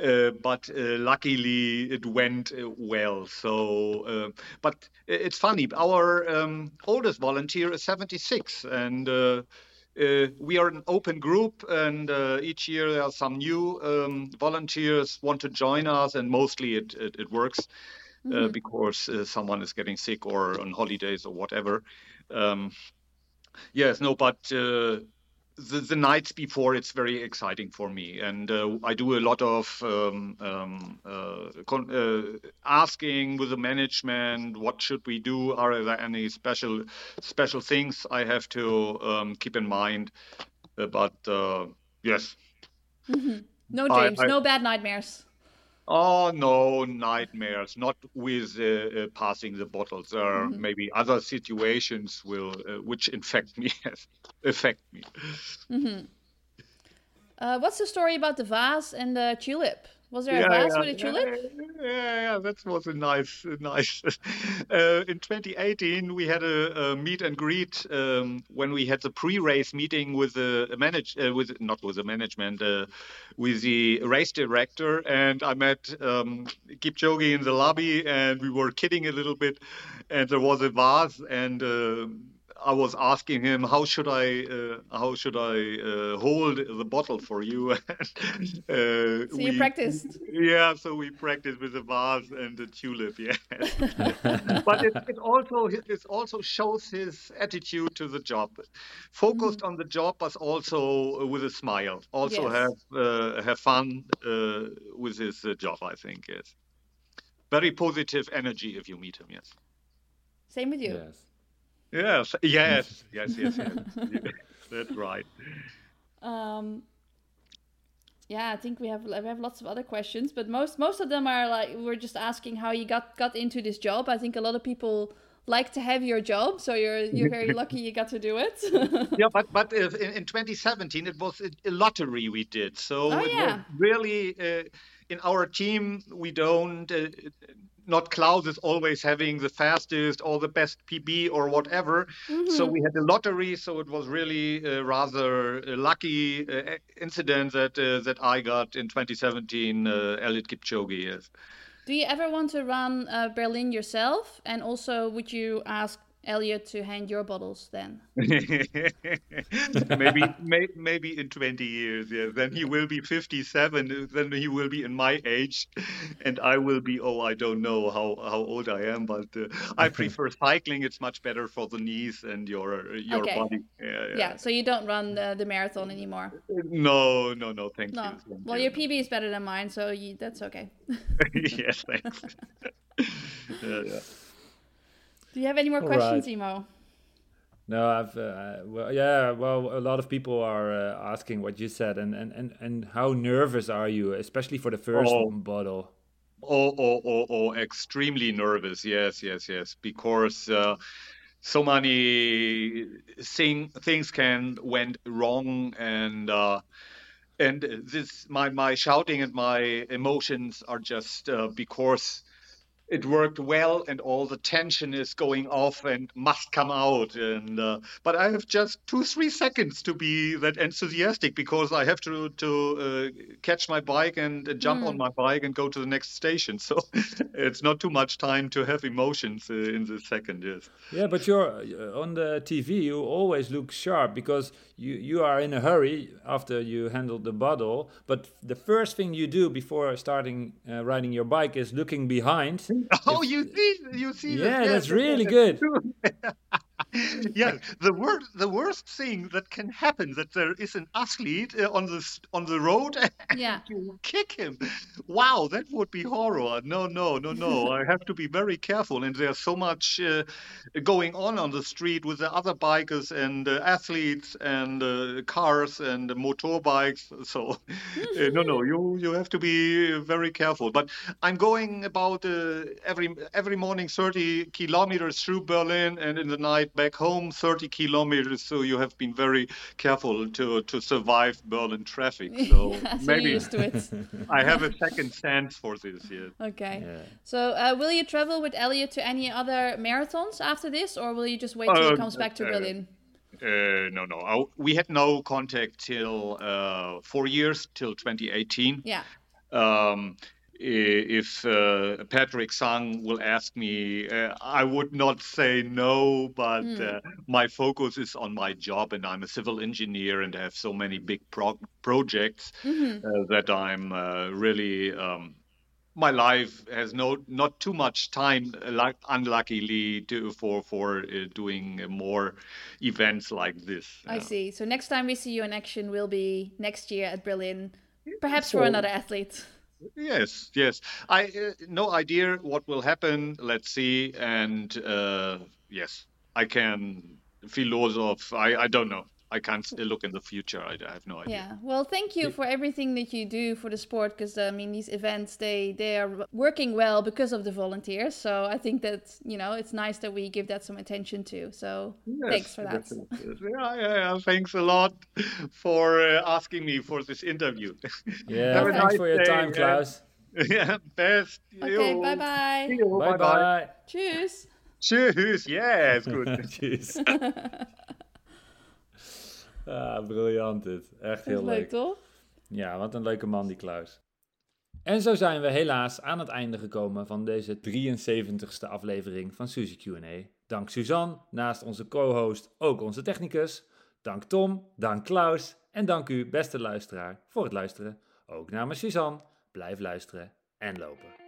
uh, but uh, luckily it went uh, well. So, uh, but it's funny. Our um, oldest volunteer is 76, and uh, uh, we are an open group, and uh, each year there are some new um, volunteers want to join us, and mostly it it, it works uh, because uh, someone is getting sick or on holidays or whatever. Um, yes, no, but. The, the nights before it's very exciting for me. And uh, i do a lot of um, um, uh, con- uh, asking with the management what should we do? Are there any special special things i have to um, keep in mind? Uh, but uh, yes. No I- dreams, I- no bad nightmares. Oh no, nightmares! Not with uh, uh, passing the bottles. There are maybe other situations will uh, which infect me, affect me. Uh, what's the story about the vase and the tulip? Was there a vase with a tulip? Yeah, yeah, yeah, that was a nice, nice. uh, in 2018, we had a, a meet and greet um, when we had the pre-race meeting with the manage, uh, with not with the management, uh, with the race director, and I met um, Kipchoge in the lobby, and we were kidding a little bit, and there was a vase, and. I was asking him how should I uh, how should I uh, hold the bottle for you? uh, So you practiced. Yeah, so we practiced with the vase and the tulip. Yeah, but it, it also it also shows his attitude to the job, focused on the job, but also with a smile. Also Yes. have uh, have fun uh, with his uh, job. I think yes, very positive energy if you meet him. Yes. Same with you. Yes. Yes, yes, yes, yes, yes. That's right. Um, yeah, I think we have we have lots of other questions, but most most of them are like we're just asking how you got got into this job. I think a lot of people like to have your job, so you're you're very lucky you got to do it. Yeah, but but in, in 2017 it was a, a lottery we did. So Oh, it yeah. really uh, in our team we don't. Uh, not Klaus is always having the fastest or the best PB or whatever. So we had a lottery. So it was really uh, rather lucky uh, incident that uh, that I got in 2017. Uh, Elliot Kipchoge. Yes. do you ever want to run uh, Berlin yourself? And also, would you ask Elliot to hand your bottles then? maybe may, maybe in 20 years yeah then he will be 57 then he will be in my age and i will be oh i don't know how how old i am but uh, i prefer cycling it's much better for the knees and your your Okay. body yeah, yeah. Yeah, so you don't run the, the marathon anymore. no no no thank No. you thank Well, you. your PB is better than mine, so you, that's okay. yes thanks yeah, yeah. Do you have any more All questions, right. Emo? No, I've uh, well, yeah. Well, a lot of people are uh, asking what you said, and, and, and, and how nervous are you, especially for the first Oh. bottle? Oh, oh, oh, oh, extremely nervous. Yes, yes, yes. Because uh, so many thing, things can went wrong, and uh, and this my my shouting and my emotions are just uh, because it worked well and all the tension is going off and must come out and uh, but i have just two three seconds to be that enthusiastic because i have to to uh, catch my bike and uh, jump on my bike and go to the next station so it's not too much time to have emotions uh, in the second yes Yeah, but you're uh, on the TV. You always look sharp because you you are in a hurry after you handle the bottle. But the first thing you do before starting uh, riding your bike is looking behind. oh you see you see? Yeah, that's really good. yeah, the wor- the worst thing that can happen that there is an athlete uh, on the on the road and Yeah. you kick him. Wow, that would be horror. No, no, no, no. I have to be very careful, and there's so much uh, going on on the street with the other bikers and uh, athletes and uh, cars and motorbikes. So, uh, no, no, you you have to be very careful. But I'm going about uh, every every morning 30 kilometers through Berlin and in the night back back home 30 kilometers, so you have been very careful to, to survive Berlin traffic. So yeah, so maybe used to it. I have a second sense for this. Yes. Okay. Yeah. So, uh, will you travel with Elliot to any other marathons after this, or will you just wait till he Uh, comes back to uh, Berlin? Uh, no, no. I, we had no contact till uh, four years, till 2018. Yeah. um, i- if uh, Patrick Sang will ask me, uh, I would not say no, but uh, my focus is on my job, and I'm a civil engineer and have so many big pro- projects uh, that I'm uh, really. Um, my life has no not too much time, like unluckily, to, for for uh, doing more events like this. I see. So next time we see you in action will be next year at Berlin, perhaps for another athlete. Yes, yes. I uh, no idea what will happen. Let's see. And uh, yes, I can philosoph. I I don't know. I can't s- look in the future. I, I have no idea. Yeah. Well, thank you for everything that you do for the sport, because I mean these events they they are working well because of the volunteers. So I think that you know it's nice that we give that some attention to. So thanks for that. Yes, yes. Yeah, yeah, yeah. Thanks a lot for uh, asking me for this interview. Yeah, Have a thanks nice for your day, time, yeah. Klaus. yeah, best. Okay. Yo. Bye bye. Yo, Bye bye. Tschüss. Tschüss. Yes, good. Tjus. Ah, briljant dit. Echt heel leuk, leuk. toch? Ja, wat een leuke man die Klaus. En zo zijn we helaas aan het einde gekomen van deze 73ste aflevering van Suzy Q&A. Dank Suzanne, naast onze co-host ook onze technicus. Dank Tom, dank Klaus en dank u beste luisteraar voor het luisteren. Ook namens Suzanne, blijf luisteren en lopen.